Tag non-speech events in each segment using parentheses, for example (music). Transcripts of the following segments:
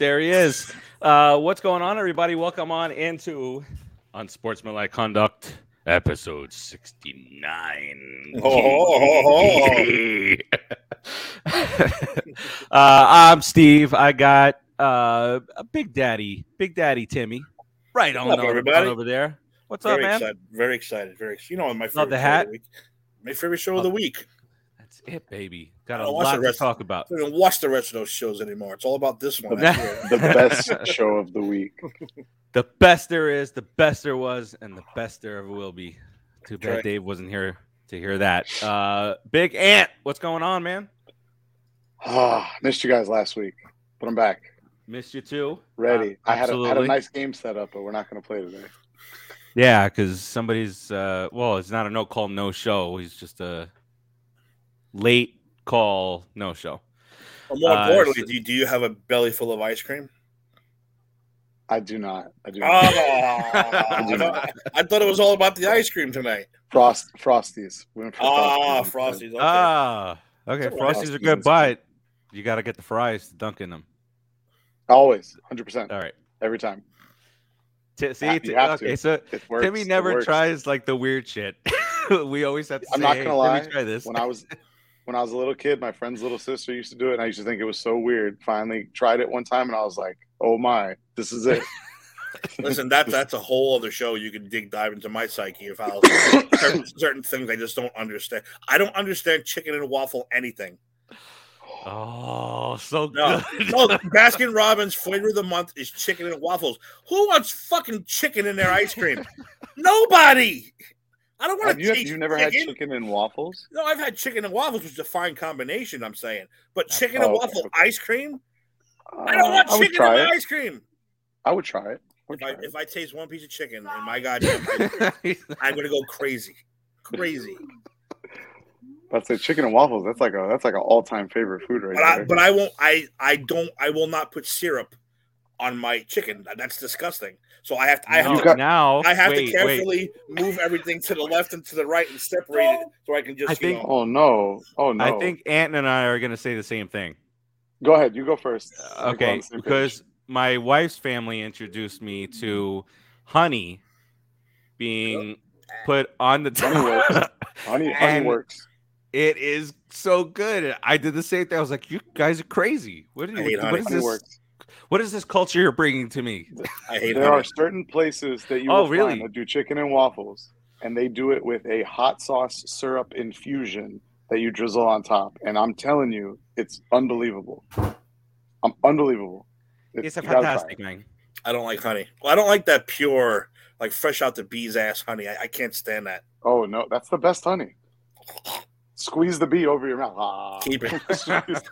there he is. Uh, what's going on, everybody? Welcome on into Unsportsmanlike Conduct, episode 69. Oh, (laughs) uh, I'm Steve. I got uh, Big Daddy, Big Daddy Timmy, right on, up, over, on over there. What's very up, man? excited. Very excited. Very. You know, my Love favorite the show hat? Of the week. My favorite show of the week. That's it, baby. Got I a don't watch lot the to talk about. I don't watch the rest of those shows anymore. It's all about this one. That's it. the (laughs) best show of the week. (laughs) The best there is, the best there was, and the best there ever will be. Too bad right. Dave wasn't here to hear that. Uh, Big Ant, what's going on, man? Ah, missed you guys last week, but I'm back, Missed you too. ready. Uh, I had a, had a nice game set up, but we're not going to play today. Yeah, because somebody's uh, well, it's not a no call, no show. He's just a late call, no show. Well, more Uh, importantly, so- do, you, do you have a belly full of ice cream? I do not. I do Oh, not. (laughs) I, do not. thought, (laughs) I thought it was all about the ice cream tonight. Frost Frosties. We went for Ah, Frosties. Frosties. Okay. Ah, okay. That's all right. Frosties are good, but you got to get the fries to dunk in them. Always, hundred percent, All right. every time. T- see, Yeah, t- okay, to. so works. Timmy never tries like the weird shit. (laughs) we always have to. I'm say, not gonna lie, Timmy, try this. When I was when I was a little kid, my friend's little sister used to do it, and I used to think it was so weird. Finally, tried it one time, and I was like, "Oh my, this is it." (laughs) Listen, that that's a whole other show. You can dig dive into my psyche of how certain, (coughs) certain things I just don't understand. I don't understand chicken and waffle anything. oh, so No, good. no. Baskin Robbins flavor of the month is chicken and waffles. Who wants fucking chicken in their ice cream? (laughs) Nobody. I don't want have to you taste you never chicken. had chicken and waffles? No, I've had chicken and waffles, which is a fine combination. I'm saying, but chicken oh, and okay, waffle okay. ice cream. I don't Uh, want I chicken in try my it. ice cream. I would try it. I would If I, it. if I taste one piece of chicken in my god, (laughs) I'm gonna go crazy, crazy. That's it. Chicken and waffles. That's like a that's like an all time favorite food right But I, but I won't. I I don't. I will not put syrup on my chicken. That's disgusting. So I have to. I have to. got- now I have wait, to carefully move everything to the left and to the right and separate it so I can just. I you know, oh no! Oh no! I think Ant and I are gonna say the same thing. Go ahead. You go first. I think we're on Okay, the same page. because my wife's family introduced me to honey being put on the Honey works. (laughs) honey, honey works. It is so good. I did the same thing. I was like, "You guys are crazy. What, are you, hate what honey. is Honey this? works. What is this culture you're bringing to me?" I hate There honey. are certain places that you Oh, will really? find that do chicken and waffles, and they do it with a hot sauce syrup infusion that you drizzle on top. And I'm telling you, it's unbelievable. I'm unbelievable. It's a you gotta try fantastic it. man. I don't like honey. Well, I don't like that pure, like fresh out the bee's ass honey. I, I can't stand that. Oh no, that's the best honey. Squeeze the bee over your mouth. Ah. Keep it. I'll, (laughs)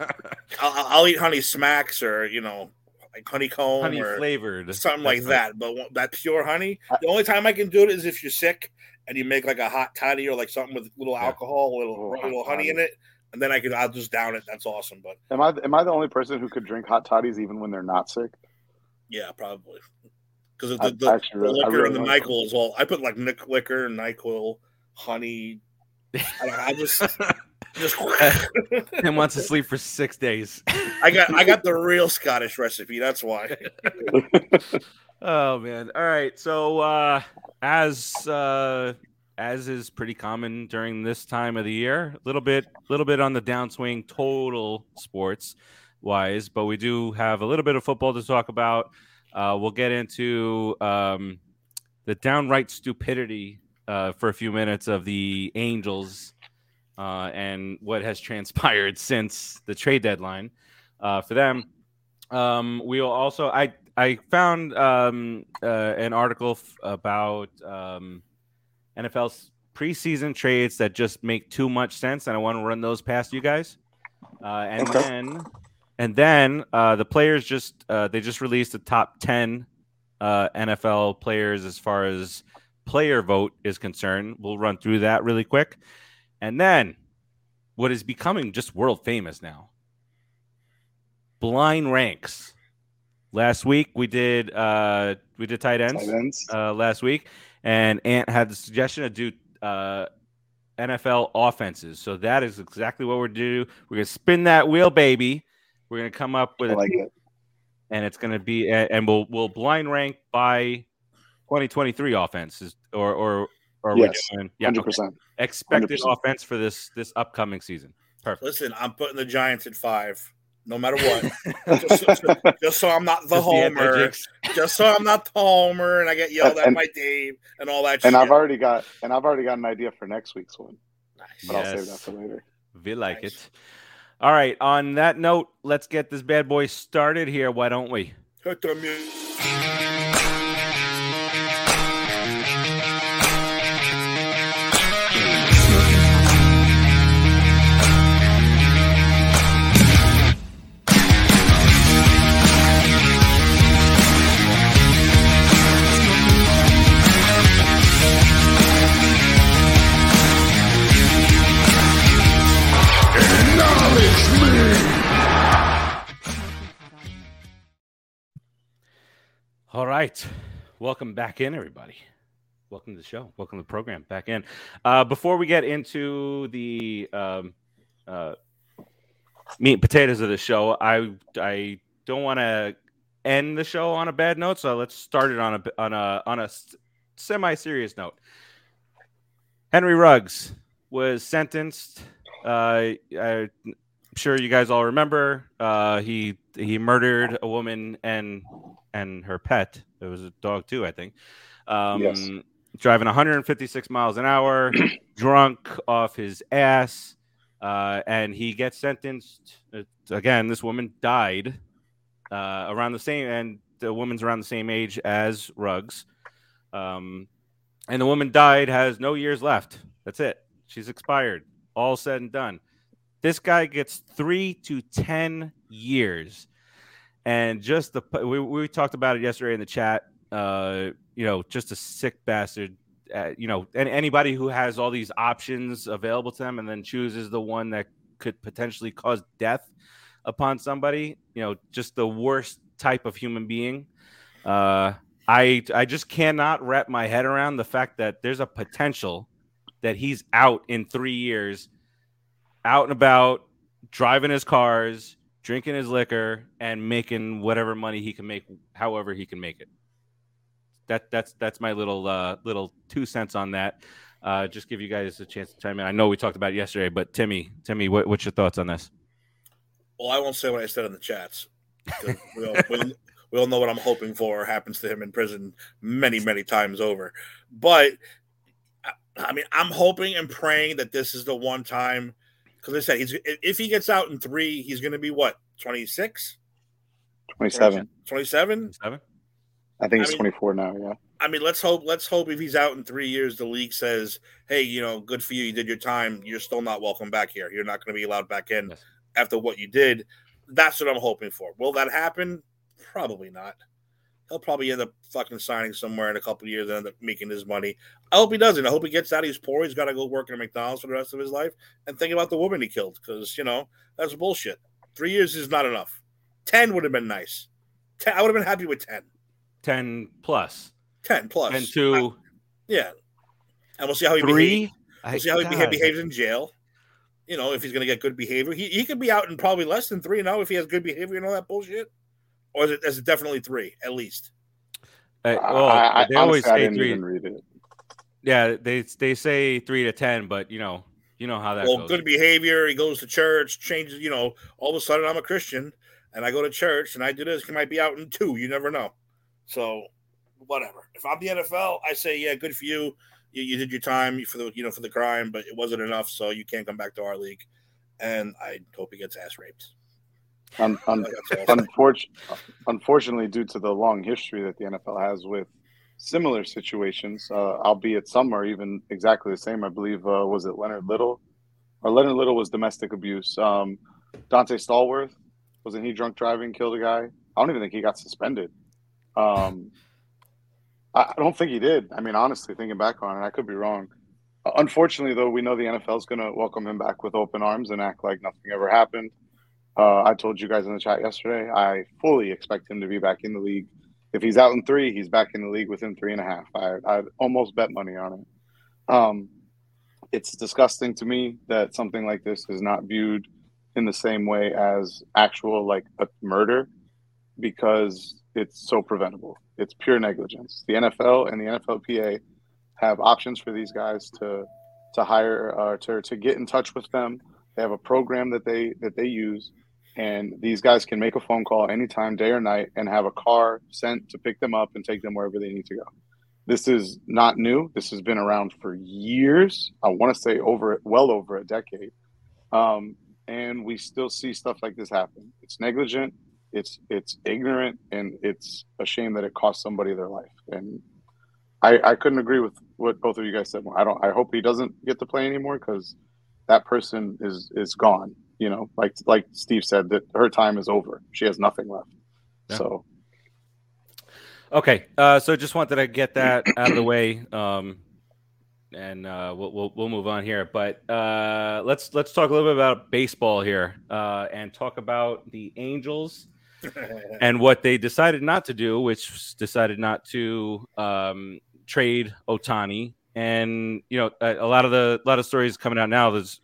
(laughs) I'll- I'll eat honey smacks or you know, like honeycomb honey or flavored, something like That's that. But that pure honey, uh, the only time I can do it is if you're sick and you make like a hot toddy or like something with little Yeah. alcohol, little Oh, little hot honey in it, and then I can I'll just down it. That's awesome. But Am I am I the only person who could drink hot toddies even when they're not sick? yeah, probably because the, the, actually the really- liquor really and the like Nyquil as well. I put like Nic- liquor, Nyquil, honey. (laughs) I, don't- I just (laughs) just (laughs) (laughs) and wants to sleep for six days. (laughs) I got I got the real Scottish recipe. That's why. Oh man. All right. So uh as uh as is pretty common during this time of the year, a little bit little bit on the downswing total sports wise, but we do have a little bit of football to talk about. Uh we'll get into um the downright stupidity uh for a few minutes of the Angels uh and what has (laughs) transpired since the trade deadline uh for them. Um, we'll also I I found um, uh, an article f- about um, NFL's preseason trades that just make too much sense, and I want to run those past you guys. Uh, and Okay. then and then uh, the players just uh, they just released the top ten uh, NFL players as far as player vote is concerned. We'll run through that really quick, and then what is becoming just world famous now blind ranks. Last week we did uh we did tight ends, Tight ends. Uh, last week, and Ant had the suggestion to do uh NFL offenses. So that is exactly what we're do. We're gonna spin that wheel, baby. We're gonna come up with I like it. and it's going to be and we'll we'll blind rank by 2023 offenses or or or we're Yes, doing yeah Hundred okay. expected 100%. offense for this this upcoming season. Perfect. Listen, I'm putting the Giants at five, no matter what. (laughs) just, just- just so I'm not the Just homer. anti-jinx. just so I'm not the homer and I get yelled at And- by Dave and all that And shit. I've already got and I've already got an idea for next week's one, Nice. but I'll save that for later. We like Nice. it. All right. On that note, let's get this bad boy started here. Why don't we? Hit the music. All right. Welcome back in, everybody. Welcome to the show. Welcome to the program. Back in. Uh, before we get into the um, uh, meat and potatoes of the show, I I don't want to end the show on a bad note, so let's start it on a on a on a semi serious note. Henry Ruggs was sentenced. Uh, I'm sure you guys all remember. Uh, he he murdered a woman and and her pet. It was a dog too, I think. Um, Yes. Driving 156 miles an hour, (clears throat) drunk off his ass, uh, and he gets sentenced. uh, Again, this woman died uh, around the same, and the woman's around the same age as Ruggs. Um, and the woman died, has no years left. That's it. She's expired. All said and done. This guy gets three to 10 years. And just the, we, we talked about it yesterday in the chat. Uh, you know, just a sick bastard. Uh, you know, and anybody who has all these options available to them and then chooses the one that could potentially cause death upon somebody, you know, just the worst type of human being. Uh, I I just cannot wrap my head around the fact that there's a potential that he's out in three years, out and about, driving his cars, drinking his liquor, and making whatever money he can make, however he can make it. That that's that's my little uh, little two cents on that. Uh, just give you guys a chance to chime in. I know we talked about it yesterday, but Timmy, Timmy, what, what's your thoughts on this? Well, I won't say what I said in the chats. We all, we, we all know what I'm hoping for happens to him in prison many, many times over. But I, I mean, I'm hoping and praying that this is the one time. Because I said, he's if he gets out in three, he's going to be what 26, Twenty-seven. 27. Seven. I think I mean- twenty-four now. Yeah. I mean, let's hope. Let's hope if he's out in three years, the league says, "Hey, you know, good for you. You did your time. You're still not welcome back here. You're not going to be allowed back in Yes. after what you did." That's what I'm hoping for. Will that happen? Probably not. He'll probably end up fucking signing somewhere in a couple of years and end up making his money. I hope he doesn't. I hope he gets out. He's poor. He's got to go work at McDonald's for the rest of his life and think about the woman he killed because you know that's bullshit. Three years is not enough. Ten would have been nice. Ten, I would have been happy with ten. Ten plus. Ten plus. And two, uh, Yeah. And we'll see how he behaves. three. We'll see how he beha- behaves in jail. You know, if he's going to get good behavior. He, he could be out in probably less than three now oh if he has good behavior and all that bullshit. Or is it, is it definitely three, at least? Uh, well, I, I, they always honestly, I say didn't three. even read it. Yeah, they they say three to ten, but you know, you know how that well, goes. good behavior. He goes to church, changes, you know, all of a sudden I'm a Christian and I go to church and I do this. He might be out in two. You never know. So, whatever. If I'm the NFL, I say, yeah, good for you. You, you did your time for the you know for the crime, but it wasn't enough, so you can't come back to our league. And I hope he gets ass raped. Un, (laughs) unfortunately, unfortunately, due to the long history that the NFL has with similar situations, uh, albeit some are even exactly the same. I believe uh, was it Leonard Little, or Leonard Little was domestic abuse. Um, Dante Stallworth wasn't he drunk driving, killed a guy? I don't even think he got suspended. Um, I, I don't think he did. I mean, honestly, thinking back on it, I could be wrong. Uh, unfortunately, though, we know the NFL is going to welcome him back with open arms and act like nothing ever happened. Uh, I told you guys in the chat yesterday. I fully expect him to be back in the league. If he's out in three, he's back in the league within three and a half. I I almost bet money on it. Um, it's disgusting to me that something like this is not viewed in the same way as actual like a murder because it's so preventable. It's pure negligence. The NFL and the NFLPA have options for these guys to to hire uh, to to get in touch with them. They have a program that they that they use, and these guys can make a phone call anytime, day or night, and have a car sent to pick them up and take them wherever they need to go. This is not new. This has been around for years. I want to say over well over a decade, um, and we still see stuff like this happen. It's negligent. It's it's ignorant, and it's a shame that it cost somebody their life. And I, I couldn't agree with what both of you guys said. I don't. I hope he doesn't get to play anymore because that person is is gone. You know, like like Steve said, that her time is over. She has nothing left. Yeah. So Okay, uh, so just wanted to get that out of the way, um, and uh, we'll, we'll, we'll move on here. But uh, let's let's talk a little bit about baseball here, uh, and talk about the Angels (laughs) and what they decided not to do, which decided not to um, trade Ohtani And you know, a, a, lot of the a lot of stories coming out now is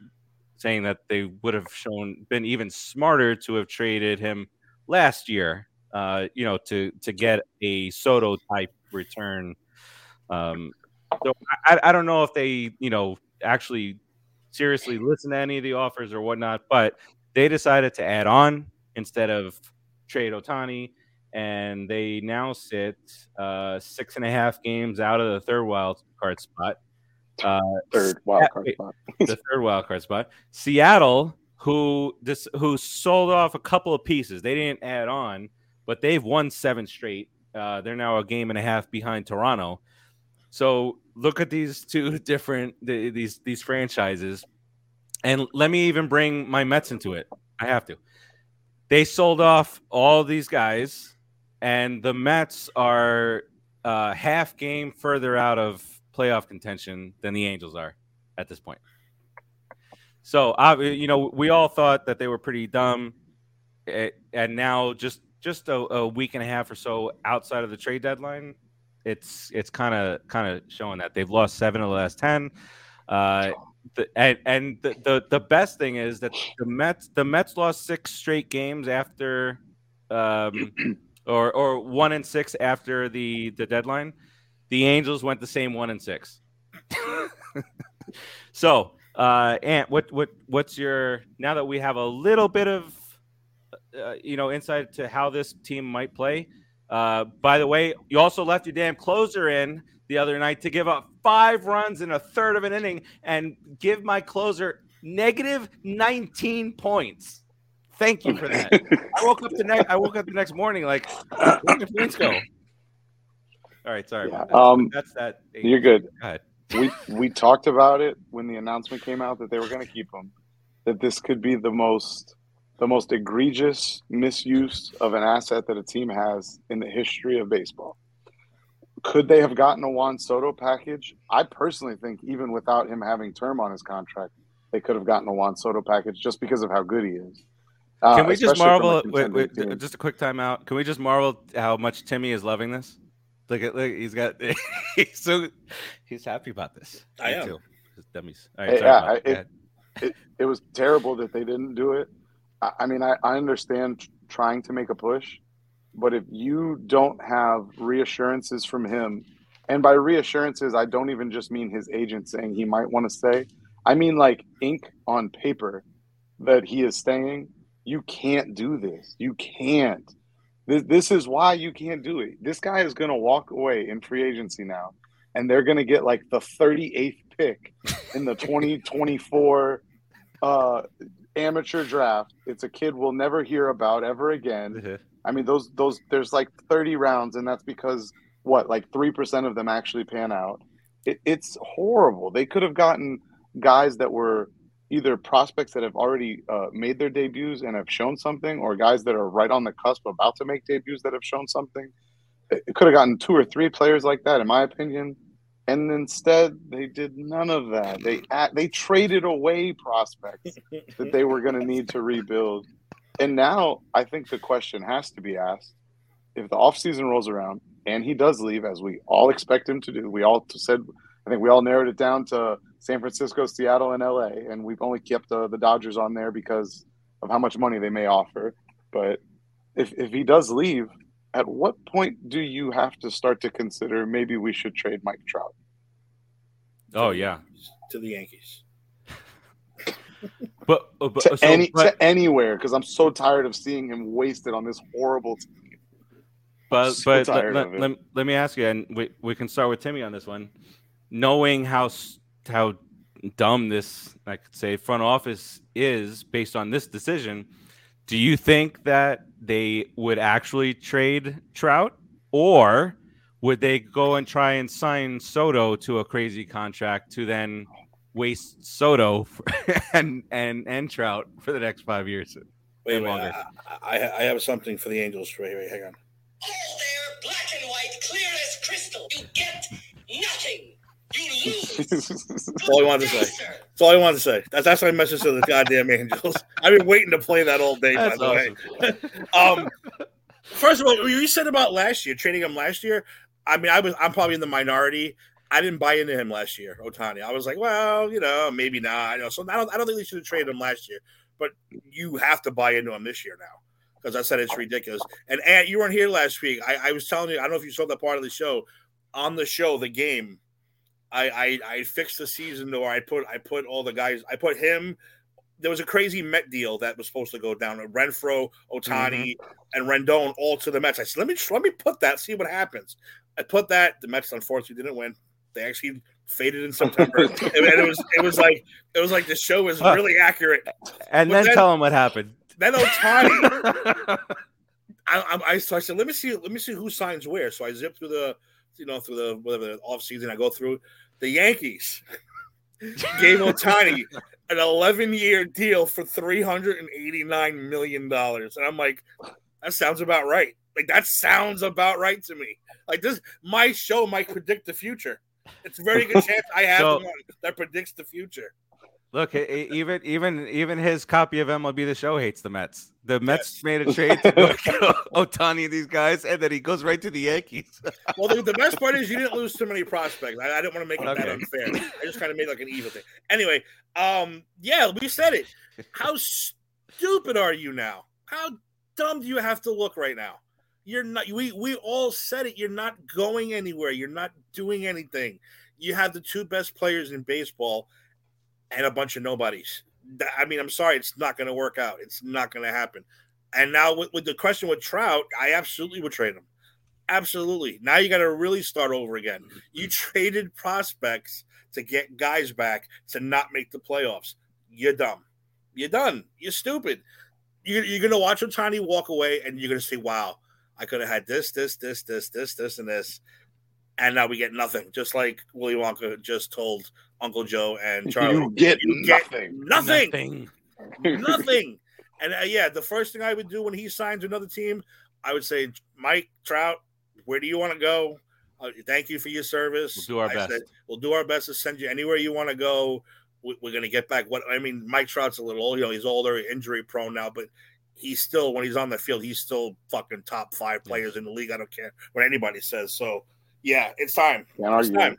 saying that they would have shown been even smarter to have traded him last year uh, you know, to to get a Soto type return. Um, so I, I don't know if they, you know, actually seriously listen to any of the offers or whatnot, but they decided to add on instead of trade Ohtani, and they now sit uh, six and a half games out of the third wild card spot. Uh, (laughs) third wild card spot. (laughs) the third wild card spot. Seattle, who this who sold off a couple of pieces, they didn't add on but they've won seven straight. Uh, they're now a game and a half behind Toronto. So look at these (laughs) two different these these franchises, and let me even bring my Mets into it. I have to. They sold off all these guys, and the Mets are uh, half game further out of playoff contention than the Angels are at this point. So, uh, you know, we all thought that they were pretty dumb, and now just just a, a, week and a half or so outside of the trade deadline, it's it's kind of kind of showing that they've lost seven of the last ten. Uh, the, and and the, the the best thing is that the Mets the Mets lost six straight games after, um, (clears throat) or or one and six after the the deadline. The Angels went the same one and six. (laughs) so, uh, Ant, what what what's your now that we have a little bit of uh, you know, insight to how this team might play. Uh, by the way, you also left your damn closer in the other night to give up five runs in a third of an inning and give my closer negative 19 points. Thank you for that. (laughs) I woke up the next. I woke up the next morning like, where did points go? All right, sorry. Yeah, um, that's that. You're good. Go we we talked about it when the announcement came out that they were going to keep him. That this could be the most the most egregious misuse of an asset that a team has in the history of baseball. Could they have gotten a Juan Soto package? I personally think even without him having term on his contract, they could have gotten a Juan Soto package just because of how good he is. Uh, Can we just marvel? Wait, wait, just a quick timeout. Can we just marvel how much Timmy is loving this? Look at look, he's got (laughs) he's so he's happy about this. I Me am. Too. Dummies. All right, yeah, it, it, it was terrible that they didn't do it I mean, I, I understand trying to make a push, but if you don't have reassurances from him, and by reassurances, I don't even just mean his agent saying he might want to stay. I mean like ink on paper that he is staying. You can't do this. You can't. This, this is why you can't do it. This guy is going to walk away in free agency now, and they're going to get like the 38th pick in the 2024 uh, amateur draft. It's a kid we'll never hear about ever again. Mm-hmm. I mean, those those there's like 30 rounds, and that's because what like three percent of them actually pan out. It, it's horrible. They could have gotten guys that were either prospects that have already uh, made their debuts and have shown something, or guys that are right on the cusp about to make debuts that have shown something. It could have gotten two or three players like that, in my opinion and instead they did none of that. They they traded away prospects (laughs) that they were going to need to rebuild. And now I think the question has to be asked if the offseason rolls around and he does leave, as we all expect him to do. We all said, I think we all narrowed it down to San Francisco, Seattle, and LA. And we've only kept the, the Dodgers on there because of how much money they may offer. But if, if he does leave, at what point do you have to start to consider maybe we should trade Mike Trout? Oh, yeah. To the Yankees. (laughs) but, uh, but to, so, any, but, to anywhere because I'm so tired of seeing him wasted on this horrible team. But so but tired let, let, let, let me ask you, and we, we can start with Timmy on this one. Knowing how s- how dumb this I could say front office is based on this decision, do you think that they would actually trade Trout, or would they go and try and sign Soto to a crazy contract to then waste Soto for, (laughs) and and and Trout for the next five years? Wait a minute. longer. I, I, I have something for the Angels. Wait, wait, hang on. That's all I wanted to say. That's all I wanted to say. That's that's my message to the goddamn Angels. I've been waiting to play that all day. That's by the way. (laughs) Um, first of all, you said about last year trading him last year. I mean, I was I'm probably in the minority. I didn't buy into him last year, Ohtani. I was like, well, you know, maybe not. I know, so I don't I don't think they should have traded him last year. But you have to buy into him this year now because I said it's ridiculous. And Ant, you weren't here last week. I, I was telling you, I don't know if you saw that part of the show. On the show, the game, I I, I fixed the season to where I put I put all the guys. I put him. There was a crazy Met deal that was supposed to go down. Uh, Renfroe, Ohtani, mm-hmm. and Rendon all to the Mets. I said, let me let me put that, see what happens. I put that. The Mets unfortunately didn't win. They actually faded in September, (laughs) and it was it was like it was like the show was really accurate. and then, then- tell them what happened. Then Ohtani, (laughs) I, I, I so I said, let me see, let me see who signs where. So I zip through the, you know, through the whatever the off season. I go through the Yankees (laughs) gave Ohtani an 11 year deal for 389 million dollars, and I'm like, that sounds about right. Like that sounds about right to me. Like this, my show might predict the future. It's a very good (laughs) chance I have So- one that predicts the future. Look, even even even his copy of MLB The Show hates the Mets. The Mets made a trade to (laughs) Ohtani and these guys, and then he goes right to the Yankees. (laughs) Well, the, the best part is you didn't lose too many prospects. I, I didn't want to make it that unfair. I just kind of made like an evil thing. Anyway, um, yeah, we said it. How stupid are you now? How dumb do you have to look right now? You're not. We we all said it. You're not going anywhere. You're not doing anything. You have the two best players in baseball, and a bunch of nobodies. I mean, I'm sorry, it's not going to work out. It's not going to happen. And now with, with the question with Trout, I absolutely would trade him. Absolutely. Now you got to really start over again. You traded prospects to get guys back to not make the playoffs. You're dumb. You're done. You're stupid. You're, you're going to watch Ohtani walk away and you're going to say, wow, I could have had this, this, this, this, this, this, and this. And now we get nothing. Just like Willy Wonka just told Uncle Joe and Charlie. You (laughs) get You get nothing. Nothing nothing. And uh, yeah, the first thing I would do when he signs to another team, I would say, Mike Trout, where do you want to go? Uh, thank you for your service. We'll do our I best. said, we'll do our best to send you anywhere you want to go. We- We're going to get back. What I mean, Mike Trout's a little old. You know, he's older, injury prone now, but he's still when he's on the field, he's still fucking top five players in the league. I don't care what anybody says. So yeah, it's time. Can't It's argue. time.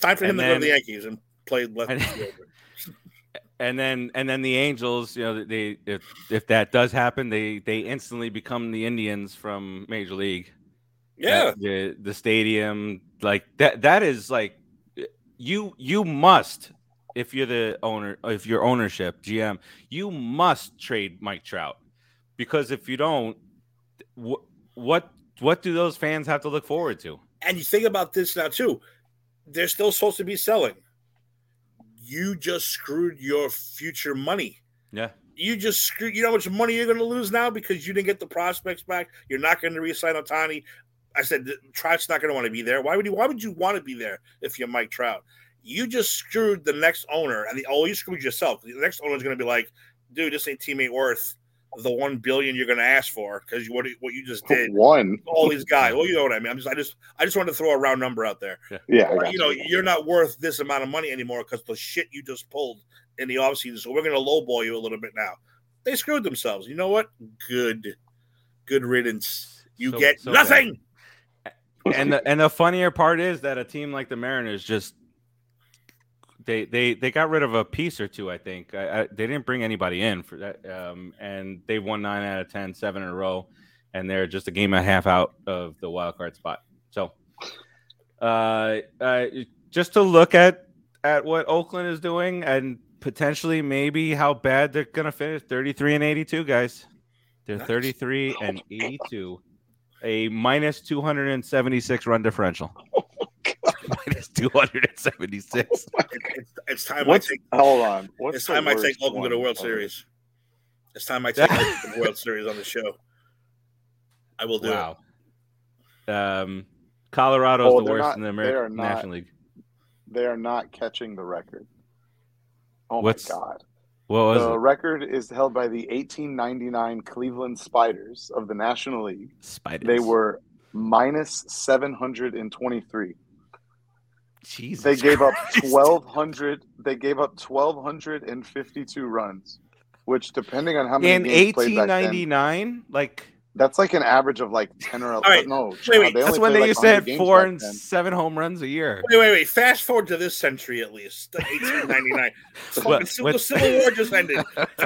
Time for him And to go to the Yankees and play left And- (laughs) and then and then the Angels, you know, they if if that does happen, they they instantly become the Indians from Major League. Yeah. The the stadium like that that is like you you must if you're the owner if your ownership GM you must trade Mike Trout because if you don't what what what do those fans have to look forward to And you think about this now too. They're still supposed to be selling. You just screwed your future money. yeah You just screwed. You know how much money you're going to lose now because you didn't get the prospects back. You're not going to re-sign Ohtani. I said Trout's not going to want to be there. Why would you? Why would you want to be there if you're Mike Trout? You just screwed the next owner, and the oh, you screwed yourself. The next owner is going to be like, dude, this ain't teammate worth the one billion you're going to ask for because what what you just did (laughs) One. all these guys. Well, you know what I mean. I'm just, I just, I just wanted to throw a round number out there. Yeah, I got You know, you're not worth this amount of money anymore because the shit you just pulled in the offseason. So we're going to lowball you a little bit now. They screwed themselves. You know what? Good, good riddance. You So- get so nothing. and the and the funnier part is that a team like the Mariners just they they they got rid of a piece or two. I think I, I, they didn't bring anybody in for that, um, and they won nine out of 10, seven in a row, and they're just a game and a half out of the wild card spot. So, uh, uh, just to look at at what Oakland is doing and potentially maybe how bad they're gonna finish, thirty three and eighty two, guys. They're Nice. thirty three and eighty two a minus 276 run differential. (laughs) (laughs) minus 276. It's, it's time What's I take. hold on? What's It's the time I take worst Oakland to the one? World Series. It's time I (laughs) take Oakland to the World Series on the show. I will do it. Wow. Um, Colorado's Oh, the worst not- in the American not- National League. They are not catching the record. Oh What's- my god! What was the it? record is held by the 1899 Cleveland Spiders of the National League. Spiders. They were minus 723. Jesus They gave up 1200 they gave up 1252 runs, which depending on how many in games played back then, 1899. Like that's like an average of like 10 or 11. right. No, wait, wait. they that's only when they like used to 100 have four and seven home runs a year. Wait, wait, wait. Fast forward to this century at least. 1899. (laughs) Fucking What- Civil- what- the Civil War just ended.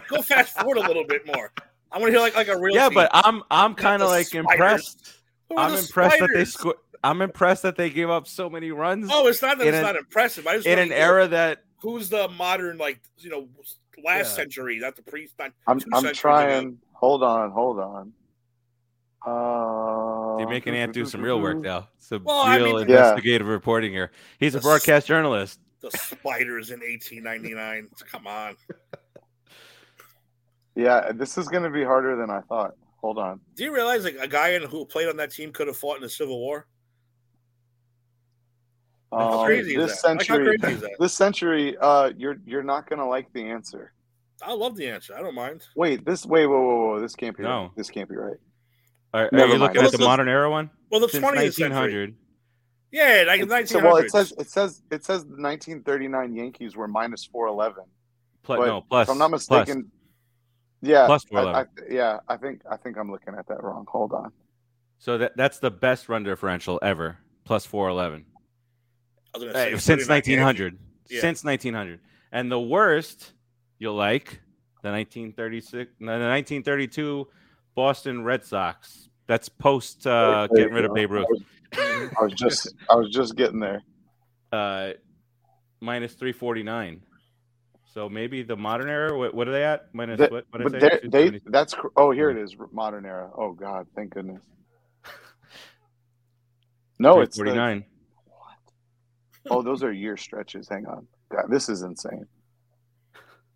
Go fast forward a little bit more. I want to hear like like a real. Yeah, team. but I'm I'm kind of like Spiders. impressed. I'm the impressed that they scored. I'm impressed that they gave up so many runs Oh, it's not that it's an- not impressive. I just in wanna an know era that Who's the modern like you know last Yeah. century? Not the pre. Not, I'm I'm centuries trying. Hold on, hold on. Uh, You're making Ant do some real work now. Some Well, I real mean- Yeah. investigative reporting here. He's a The s- broadcast journalist. the spiders in 1899. Come on. Yeah, this is going to be harder than I thought. Hold on. Do you realize like a guy who played on that team could have fought in the Civil War? How Um, crazy this that? Like, how century, crazy is that? this century, uh, you're you're not going to like the answer. I love the answer. I don't mind. Wait, this wait, whoa, whoa, whoa, this can't be No. right. This can't be right. Are, are Never you mind. looking Well, at the modern era one? Well, the Since 20th century. 1900. Yeah, like It's- 1900s. so, well, it says it says it says the 1939 Yankees were minus 411. Plus, no, plus. if I'm not mistaken, yeah, Plus I, I, 411. yeah, I think I think I'm looking at that wrong. Hold on. So that that's the best run differential ever. Plus 411. I was gonna Hey, say since 1900. Yeah. Since 1900. And the worst you'll like the 1936 no, the 1932 Boston Red Sox. That's post uh, There getting rid of. Babe Ruth. I was, I was just I was just getting there. Uh, minus 349. So maybe the modern era. What, what are they at? Minus The- what? What But they, say? they that's oh here it is modern era. Oh God, thank goodness. (laughs) No, it's the, 349. Oh those are year stretches. Hang on, God, this is insane.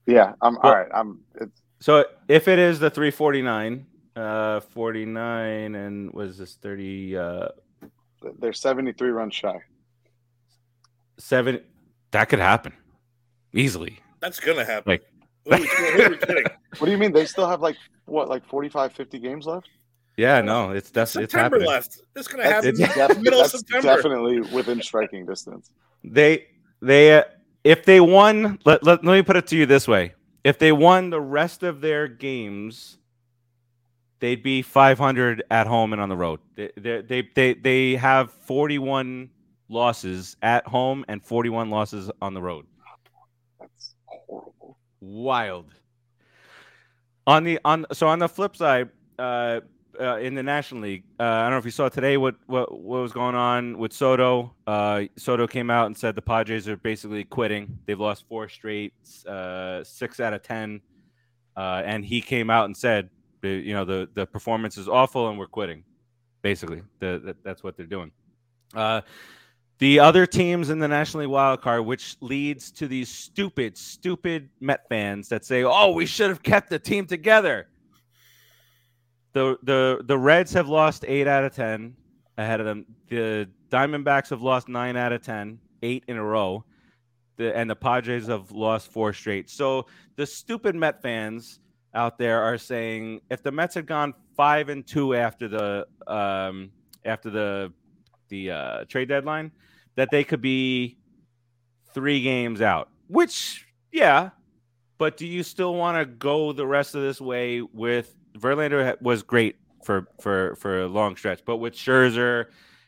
Yeah, I'm Well- all right. I'm it's So if it is the 349, uh, 49 and was this 30, uh, they're 73 runs shy. seven, that could happen easily. That's gonna happen. Like- who, are we, who are we kidding? (laughs) What do you mean? They still have like what, like 45, 50 games left? Yeah, no, it's that's it's September happening. left. This is gonna happen. it's in the middle of that's September. definitely within striking distance. They they uh, if they won, let, let let me put it to you this way: if they won the rest of their games, they'd be 500 at home and on the road. They they they they, they have 41 losses at home and 41 losses on the road. That's horrible. wild. On the on so on the flip side, uh, uh, in the National League, uh, I don't know if you saw today what what what was going on with Soto. Uh, Soto came out and said the Padres are basically quitting. They've lost four straight, uh, six out of ten, uh, and he came out and said, uh, you know, the the performance is awful and we're quitting. Basically, the, the, that's what they're doing. The other teams in the National League wild card, which leads to these stupid, stupid Met fans that say, "Oh, we should have kept the team together." The the the Reds have lost eight out of ten ahead of them. The Diamondbacks have lost nine out of ten, eight in a row. The and the Padres have lost four straight. So the stupid Met fans out there are saying if the Mets had gone five and two after the um, after the the uh, trade deadline, that they could be three games out. Which, yeah, but do you still want to go the rest of this way with Verlander was great for for for a long stretch, but with Scherzer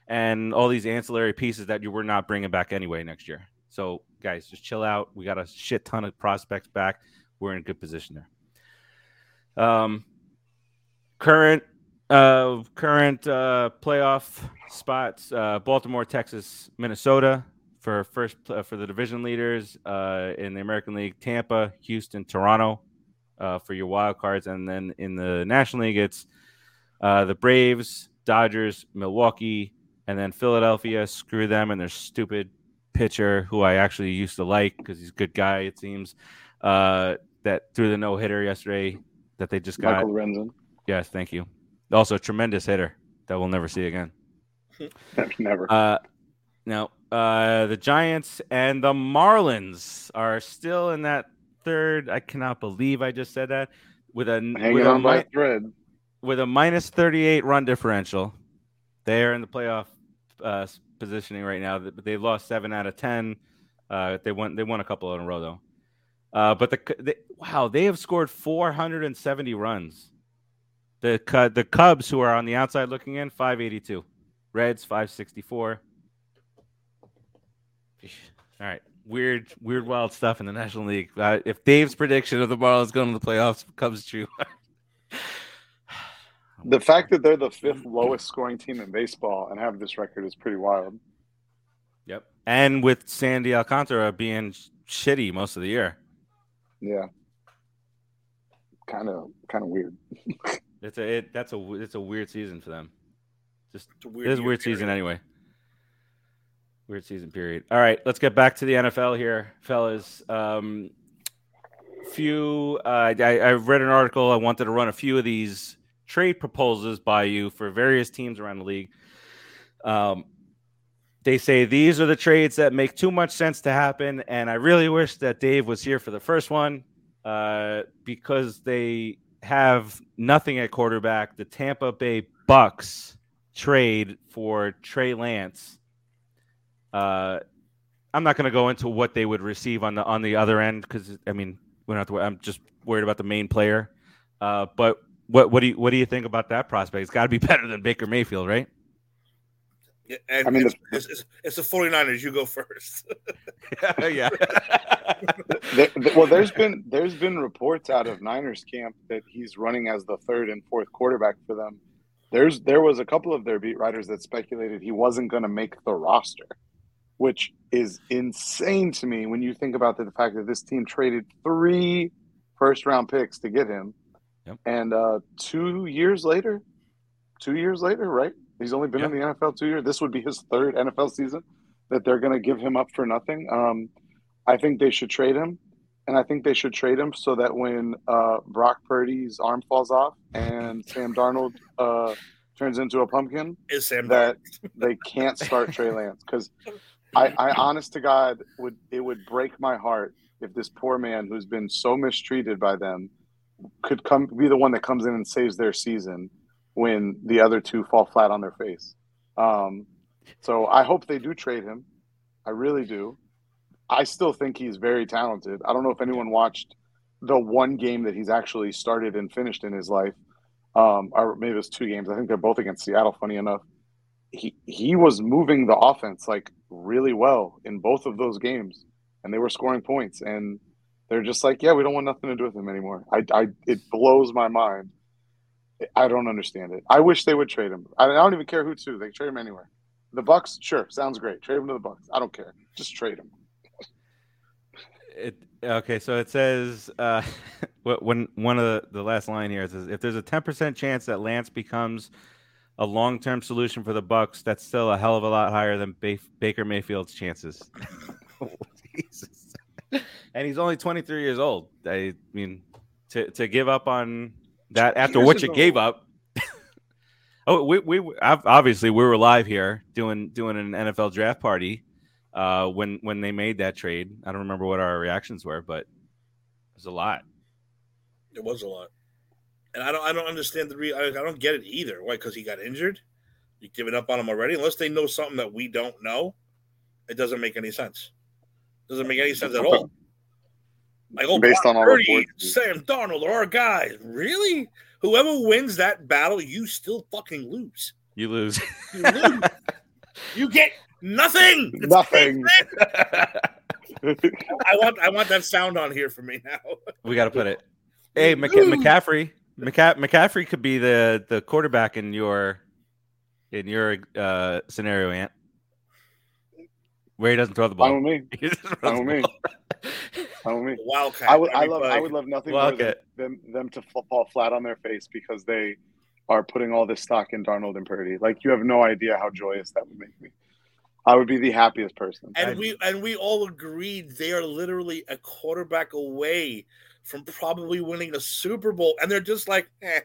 and all these ancillary pieces that you were not bringing back anyway next year. So guys, just chill out. We got a shit ton of prospects back. We're in a good position there. Um, current uh current uh playoff spots uh baltimore texas minnesota for first uh, for the division leaders uh in the american league tampa houston toronto uh for your wild cards and then in the national league it's uh the braves dodgers milwaukee and then philadelphia screw them and their stupid pitcher who i actually used to like because he's a good guy it seems uh that threw the no-hitter yesterday that they just got Michael Lorenzen. Yes, thank you. Also, tremendous hitter that we'll never see again. (laughs) Never. Uh, now, uh, the Giants and the Marlins are still in that third. I cannot believe I just said that with a Hanging with a, on by mi- thread. with a minus thirty-eight run differential. They are in the playoff uh, positioning right now. But They've lost seven out of ten. Uh, they won. They won a couple in a row though. Uh, but the, the wow, they have scored 470 runs. The the Cubs, who are on the outside looking in, 582. Reds 564. All right, weird, weird, wild stuff in the National League. Uh, if Dave's prediction of the Marlins going to the playoffs comes true, (sighs) The fact that they're the fifth lowest scoring team in baseball and have this record is pretty wild. Yep. And with Sandy Alcantara being shitty most of the year. Yeah. Kind of, kind of weird. (laughs) It's a it, that's a w- it's a weird season for them. Just It's a it is a year weird season anyway. Weird season period. All right, let's get back to the NFL here, fellas. Um, few. Uh, I, I read an article. I wanted to run a few of these trade proposals by you for various teams around the league. Um, they say these are the trades that make too much sense to happen, and I really wish that Dave was here for the first one uh, because they have nothing at quarterback. The Tampa Bay Bucs trade for Trey Lance. Uh, I'm not going to go into what they would receive on the on the other end because I mean we don't have to. I'm just worried about the main player. Uh, but what what do you what do you think about that prospect? It's got to be (laughs) better than Baker Mayfield, right? Yeah, I mean, it's, it's, it's, it's the 49ers. You go first. (laughs) (laughs) yeah. There- there- well, there's been there's been reports out of Niners camp that he's running as the third and fourth quarterback for them. There's there was a couple of their beat writers that speculated he wasn't going to make the roster, which is insane to me when you think about the fact that this team traded three first round picks to get him, Yep. and uh, two years later, two years later, right? He's only been in the NFL two years. This would be his third NFL season that they're going to give him up for nothing. Um, I think they should trade him, and I think they should trade him so that when uh, Brock Purdy's arm falls off and (laughs) Sam Darnold uh, turns into a pumpkin, Is Sam that they can't start Trey Lance because I, I, honest to God, would it would break my heart if this poor man who's been so mistreated by them could come be the one that comes in and saves their season when the other two fall flat on their face. Um, so I hope they do trade him. I really do. I still think he's very talented. I don't know if anyone watched the one game that he's actually started and finished in his life, um, or maybe it was two games. I think they're both against Seattle. Funny enough, he he was moving the offense like really well in both of those games, and they were scoring points. And they're just like, yeah, we don't want nothing to do with him anymore. I, I it blows my mind. I don't understand it. I wish they would trade him. I, I don't even care who to. They trade him anywhere. The Bucs, sure, sounds great. Trade him to the Bucs. I don't care. Just trade him. It, okay, so it says uh, (laughs) when one of the, the last line here says if there's a 10% chance that Lance becomes a long-term solution for the Bucs, that's still a hell of a lot higher than ba- Baker Mayfield's chances. (laughs) (laughs) Jesus. And he's only 23 years old. I mean, to, to give up on that after what you gave up. (laughs) oh, we, we ob- obviously we were live here doing doing an NFL draft party uh, when when they made that trade. I don't remember what our reactions were, but it was a lot. It was a lot, and I don't. I don't understand the. Re- I, I don't get it either. Why? Because he got injured. You giving up on him already? Unless they know something that we don't know, it doesn't make any sense. Doesn't make any sense at all. Like, oh, Based Brock on all Purdy, reports. Sam Darnold, are our guys. Really? Whoever wins that battle, you still fucking lose. You lose. You lose. (laughs) you get nothing. It's Nothing. I want I want that sound on here for me now. we got to put it. Hey, Mc- McCaffrey. McCa- McCaffrey could be the the quarterback in your in your uh, scenario, Ant. Where he doesn't throw the ball. Fine with me. (laughs) He just throws Fine the with me. ball. (laughs) Fine with me. Wildcat. I would, I every love. I would love nothing more than them, them to fall flat on their face because they are putting all this stock in Darnold and Purdy. Like you have no idea how joyous that would make me. I would be the happiest person. And we and we all agreed they are literally a quarterback away from probably winning a Super Bowl, and they're just like, eh,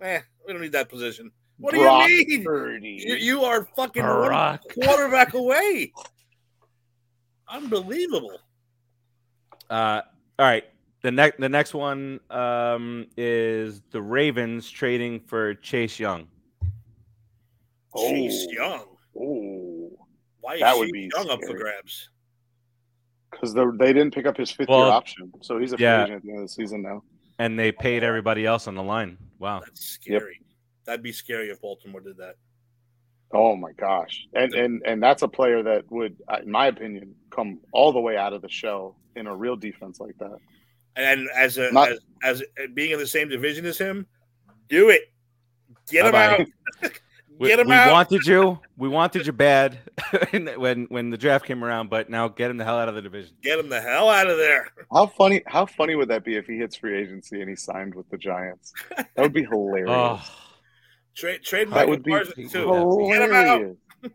eh, we don't need that position. What Brock do you mean? Purdy. You, you are fucking one Brock. quarterback away. Unbelievable. Uh, all right. The next the next one um, is the Ravens trading for Chase Young. Chase Oh. Young. Oh, Why is That would Chase be Young up for grabs? Because they didn't pick up his fifth Well, year option, so he's a free yeah. agent at the end of the season now. And they paid everybody else on the line. Wow. That's scary. That'd be scary if Baltimore did that. Oh my gosh, and and and that's a player that would, uh, in my opinion, come all the way out of the shell in a real defense like that. And as a Not- as, as being in the same division as him, do it. Get him Bye-bye. out. (laughs) We, Get him we out. wanted you. We wanted you bad (laughs) when when the draft came around, but now get him the hell out of the division. Get him the hell out of there. How funny! How funny would that be if he hits free agency and he signed with the Giants? That would be hilarious. Oh, Trade trade that Michael would be Parsons too. hilarious. Get him out.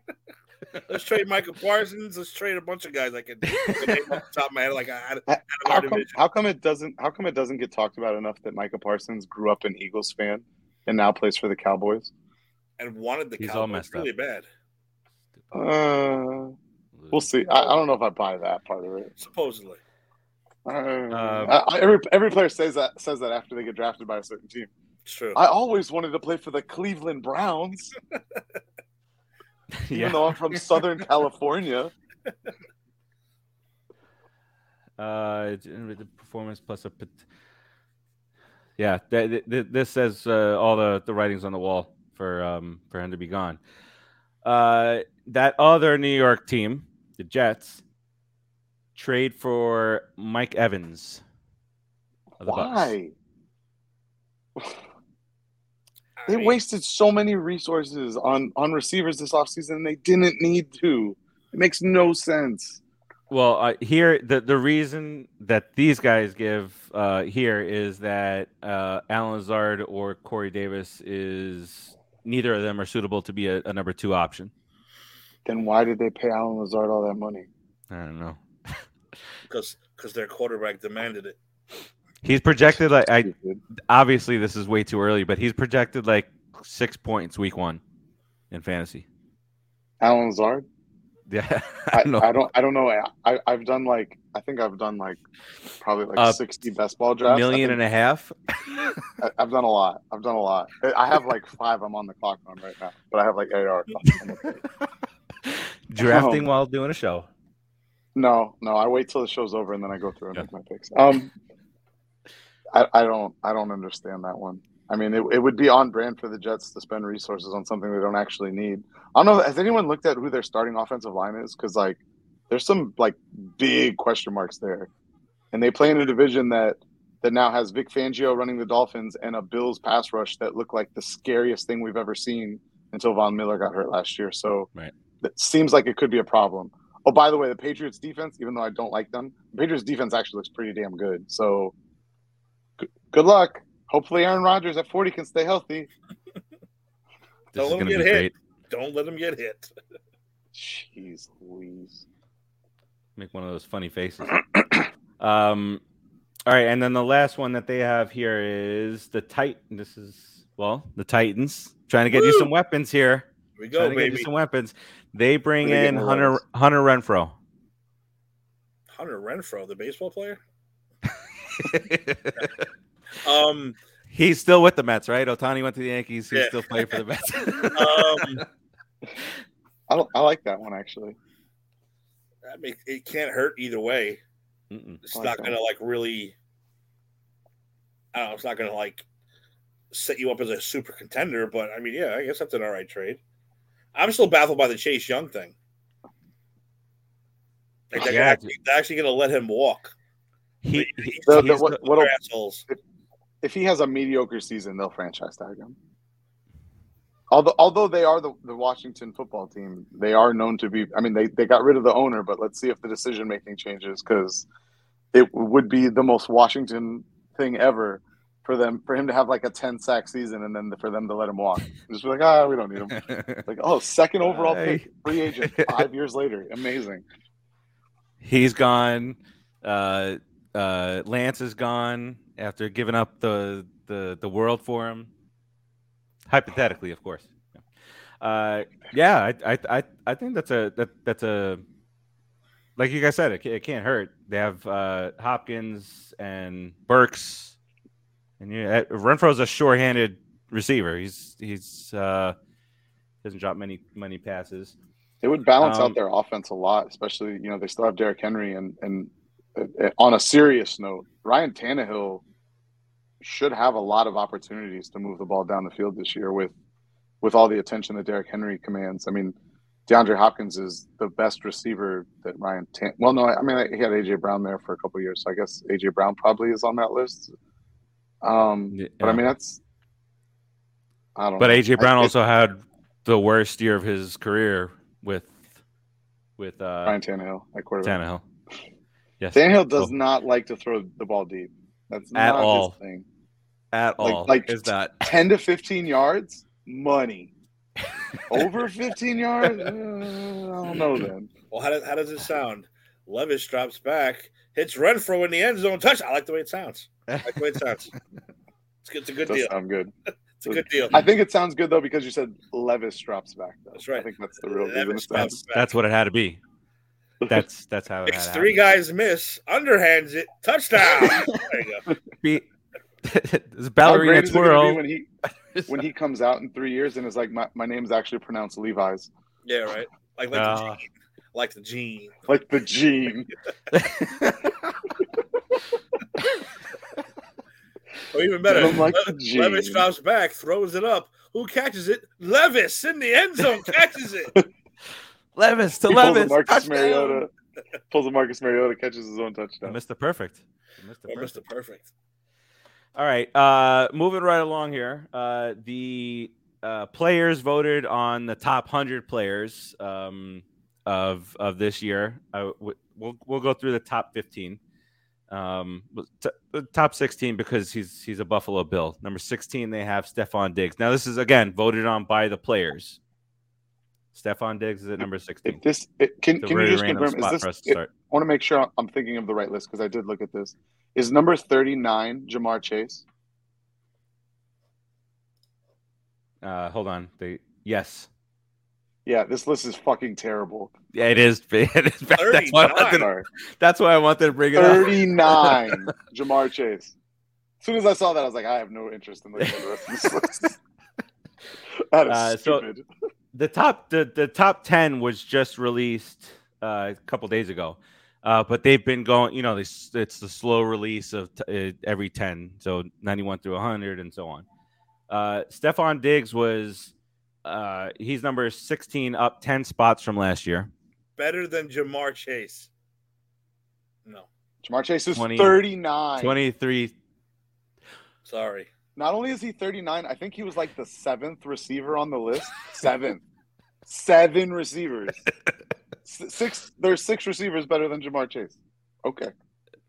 (laughs) Let's trade Micah Parsons. Let's trade a bunch of guys I can, name off the top of my head. Like I had, out of How our come? division. How come it doesn't? How come it doesn't get talked about enough that Micah Parsons grew up an Eagles fan and now plays for the Cowboys? And wanted the He's Cowboys all messed up. really bad. Uh, we'll see. I, I don't know if I buy that part of it. Supposedly. Uh, Um, I- I- every every player says that says that after they get drafted by a certain team. It's true. I always wanted to play for the Cleveland Browns, (laughs) even yeah. though I'm from Southern (laughs) California. Uh, it's the performance plus a. Pot- yeah, th- th- th- this says uh, all the, the writings on the wall for um for him to be gone. Uh, that other New York team, the Jets, trade for Mike Evans. the Why? (sighs) I They mean, wasted so many resources on on receivers this offseason and they didn't need to. It makes no sense. Well, uh, here the the reason that these guys give uh, here is that uh, Allen Lazard or Corey Davis is neither of them are suitable to be a, a number two option. Then why did they pay Allen Lazard all that money? I don't know. (laughs) because because their quarterback demanded it. He's projected like I obviously this is way too early, but he's projected like six points week one in fantasy. Allen Lazard? (laughs) Yeah, I I, don't know. I don't I don't know. I, I've done like I think I've done like probably like Uh, sixty best ball drafts. Million and a half. I and a half. think I, I've done a lot. I've done a lot. I have like five I'm on the clock on right now, but I have like AR. (laughs) Drafting Oh. while doing a show. No, no, I wait till the show's over and then I go through and Yeah. make my picks. Um, I, I don't, I don't understand that one. I mean, it, it would be on brand for the Jets to spend resources on something they don't actually need. I don't know. Has anyone looked at who their starting offensive line is? Because like, there's some like big question marks there, and they play in a division that that now has Vic Fangio running the Dolphins and a Bills pass rush that looked like the scariest thing we've ever seen until Von Miller got hurt last year. So Right. that seems like it could be a problem. Oh, by the way, the Patriots defense, even though I don't like them, the Patriots defense actually looks pretty damn good. So good, good luck. Hopefully Aaron Rodgers at 40 can stay healthy. (laughs) This Don't is let going him to be get hit. great. Don't let him get hit. Jeez Louise. Make one of those funny faces. (clears throat) um, all right, and then the last one that they have here is the Titan. This is well, the Titans trying to get you some weapons here. Here we trying go, to get you baby. some weapons. They bring Where they in Hunter weapons? Hunter Renfrow. Hunter Renfroe, the baseball player. (laughs) (laughs) Um, He's still with the Mets, right? Ohtani went to the Yankees. He's Yeah. still playing for the Mets. (laughs) (laughs) um, I, don't- I like that one actually. I mean, it can't hurt either way. Mm-mm. It's like not going to like really. I don't know. It's not going to like set you up as a super contender, but I mean, yeah, I guess that's an all right trade. I'm still baffled by the Chase Young thing. Like they're, Yeah, actually, they're actually going to let him walk. He, Like, he- he's- The- the- what- what'll- they're assholes. If he has a mediocre season, they'll franchise tag him. Although, although they are the, the Washington football team, they are known to be. I mean, they, they got rid of the owner, but let's see if the decision making changes because it would be the most Washington thing ever for them for him to have like a ten sack season and then for them to let him walk. Just be like, ah, we don't need him. (laughs) Like, oh, second overall pick, free agent, five years later, amazing. He's gone. Uh, uh, Lance is gone after giving up the the the world for him. Hypothetically, of course. Uh, yeah, I, I I I think that's a that that's a like you guys said, it, it can't hurt. They have uh, Hopkins and Burks, and yeah, Renfrow's a sure-handed receiver. He's he's uh, doesn't drop many many passes. It would balance Um, out their offense a lot, especially you know they still have Derrick Henry and and uh, on a serious note, Ryan Tannehill should have a lot of opportunities to move the ball down the field this year with with all the attention that Derrick Henry commands. I mean, DeAndre Hopkins is the best receiver that Ryan Tan. Well, no, I mean he had AJ Brown there for a couple years, so I guess AJ Brown probably is on that list. Um, but I mean that's I don't. But know. AJ Brown I- also had the worst year of his career with with uh, Ryan Tannehill at quarterback. Tannehill. Yes, Tannehill does Oh. not like to throw the ball deep. That's At not all. his thing. at like- all. like- is that (laughs) Ten to fifteen yards, money. (laughs) Over fifteen yards, uh, I don't know. Then Well, how does, how does it sound? Levis drops back, hits Renfrow in the end zone touch. I like the way it sounds. I like the way it sounds. It's, good- it's a good (laughs) does deal. sound good. It's a good deal. I think it sounds good though because you said Levis drops back. Though. That's right. I think that's the real Levis reason. drops It's back. that's what it had to be. That's that's how it Makes three guys miss, underhands it, touchdown. (laughs) there you go. Be- (laughs) this How ballerina great is it gonna be twirl. when he when he comes out in three years and is like, my, my name's actually pronounced Levi's, Yeah, right. Like like Uh. the gene. Like the gene. like the gene. (laughs) Or even better, I'm like Le- Levis drops back, throws it up. Who catches it? Levis in the end zone catches it. Levis to He pulls a Levis. Marcus touchdown. Mariota. Pulls a Marcus Mariota, catches his own touchdown. Mr. Perfect. Mr. Or Perfect. Mr. Perfect. All right. Uh, moving right along here. Uh, the uh, players voted on the top hundred players um, of of this year. Uh, we'll we'll go through the top fifteen. Um, t- the top sixteen because he's he's a Buffalo Bill. Number sixteen, they have Stefon Diggs. Now this is again voted on by the players. Stefon Diggs is at number sixteen. If this it, can can you just confirm? Is this? for us to it- I want to make sure I'm thinking of the right list because I did look at this. Is number 39 Ja'Marr Chase? Uh, hold on. They, yes. Yeah, this list is fucking terrible. Yeah, it is. (laughs) It is. That's why, to- that's why I wanted to bring it up. 39 (laughs) Ja'Marr Chase. As soon as I saw that, I was like, I have no interest in looking at the rest of this (laughs) list. that is Uh, so- stupid. The top the, the top 10 was just released uh, a couple days ago uh, but they've been going you know this it's the slow release of t- uh, every 10 so 91 through 100 and so on uh, stefon diggs was uh, he's number 16 up 10 spots from last year Better than Ja'Marr Chase. No. Ja'Marr Chase is 20 39. 23 Sorry. Not only is he 39, I think he was like the seventh receiver on the list. Seventh. Seven receivers. S- Six. There's six receivers better than Ja'Marr Chase. Okay,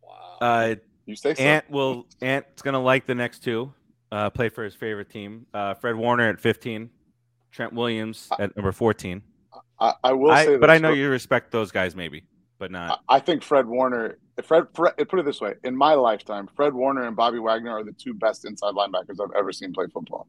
Wow. uh, you say so. ant will ant's gonna like the next two uh, play for his favorite team uh, fred warner at 15 trent williams at number 14 I, I will I- say, but i know Fred- you respect those guys maybe but not I I think Fred Warner. Fred, Fred, put it this way: in my lifetime, Fred Warner and Bobby Wagner are the two best inside linebackers I've ever seen play football.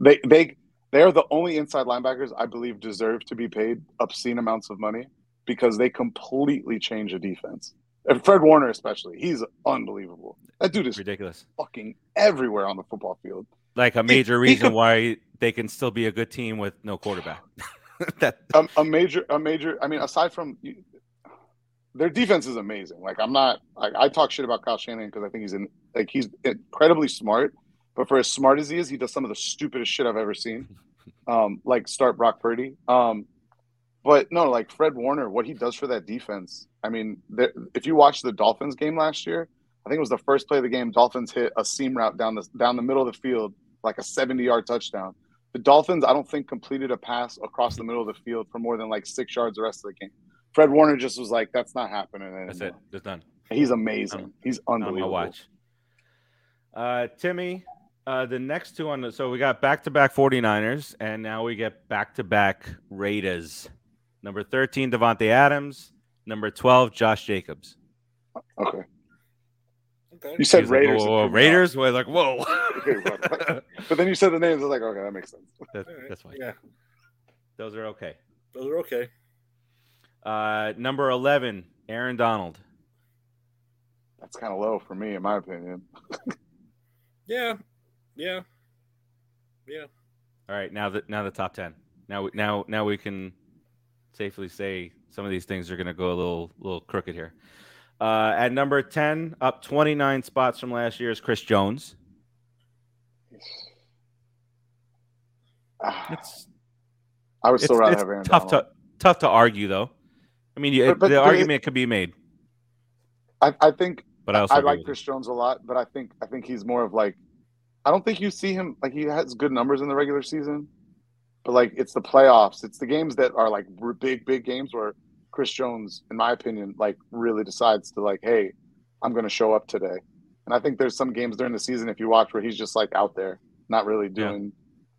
They they they are the only inside linebackers I believe deserve to be paid obscene amounts of money because they completely change a defense. And Fred Warner, especially, he's unbelievable. That dude is ridiculous fucking everywhere on the football field. like a major he reason could- why they can still be a good team with no quarterback. (laughs) that a, a major, a major. I mean, aside from their defense is amazing. Like I'm not like I talk shit about Kyle Shanahan because I think he's in like he's incredibly smart, but for as smart as he is, he does some of the stupidest shit I've ever seen. (laughs) Um, like start Brock Purdy. Um, but no, like Fred Warner, what he does for that defense. I mean, there, if you watch the Dolphins game last year, I think it was the first play of the game. Dolphins hit a seam route down the down the middle of the field, like a 70 yard touchdown. The Dolphins, I don't think, completed a pass across the middle of the field for more than like six yards the rest of the game. Fred Warner just was like, "That's not happening." Anymore. That's it. It's done. He's amazing. Um, He's On unbelievable. my watch. Uh, Timmy, uh, the next two on the so we got back to back 49ers, and now we get back to back Raiders. Number 13, Davante Adams. Number 12, Josh Jacobs. Okay, Okay. you said He's like, Raiders. whoa, whoa, Raiders? We're like, whoa. Okay, (laughs) but then you said the names. I was like, okay, that makes sense. That- All right. that's fine. Yeah, Those are okay. those are okay. Uh, number 11, Aaron Donald. That's kind of low for me, in my opinion. (laughs) Yeah, yeah, yeah. All right, now the now the top 10. Now we- now now we can safely say some of these things are going to go a little little crooked here. Uh, at number 10, up 29 spots from last year is Chris Jones. (sighs) It's I would it's, still rather it's have Aaron tough Donald. to tough to argue though. I mean, But- but the there- argument could be made, I, I think but I I like Chris Jones a lot, but I think I think he's more of like I don't think you see him like he has good numbers in the regular season, but like it's the playoffs, it's the games that are like big big games where Chris Jones, in my opinion, like really decides to like, hey, I'm going to show up today. And I think there's some games during the season if you watch where he's just like out there, not really Yeah. doing.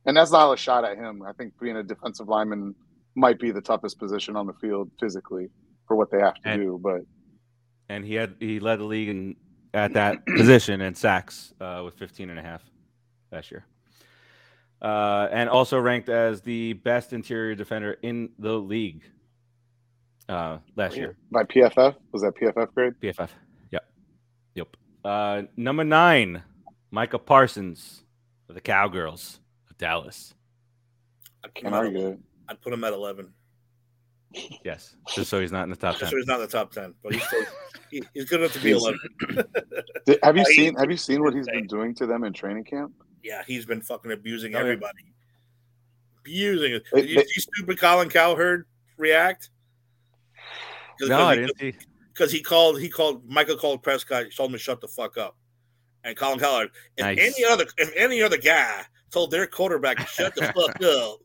And that's not a shot at him. I think being a defensive lineman might be the toughest position on the field physically for what they have to And- do. But and he had he led the league in, at that (clears throat) position in sacks uh, with 15 and a half last year. Uh, and also ranked as the best interior defender in the league uh, last year. by PFF was that PFF grade? PFF. Yep. Yep. Uh, number nine, Micah Parsons of the Cowgirls of Dallas. I'd put, Can't argue it. I'd put him at eleven. Yes. Just so he's not in the top Just 10. so he's not in the top ten, but he's still he, he's good enough to be eleven. Did, have you seen Have you seen what he's been doing to them in training camp? Yeah, he's been fucking abusing Oh, yeah. everybody. Abusing it. They- Did you see stupid Colin Cowherd react? No, I didn't see. because he called he called Michael called Prescott, told him to shut the fuck up. And Colin Cowherd, if Nice. any other if any other guy told their quarterback to shut the (laughs) fuck up,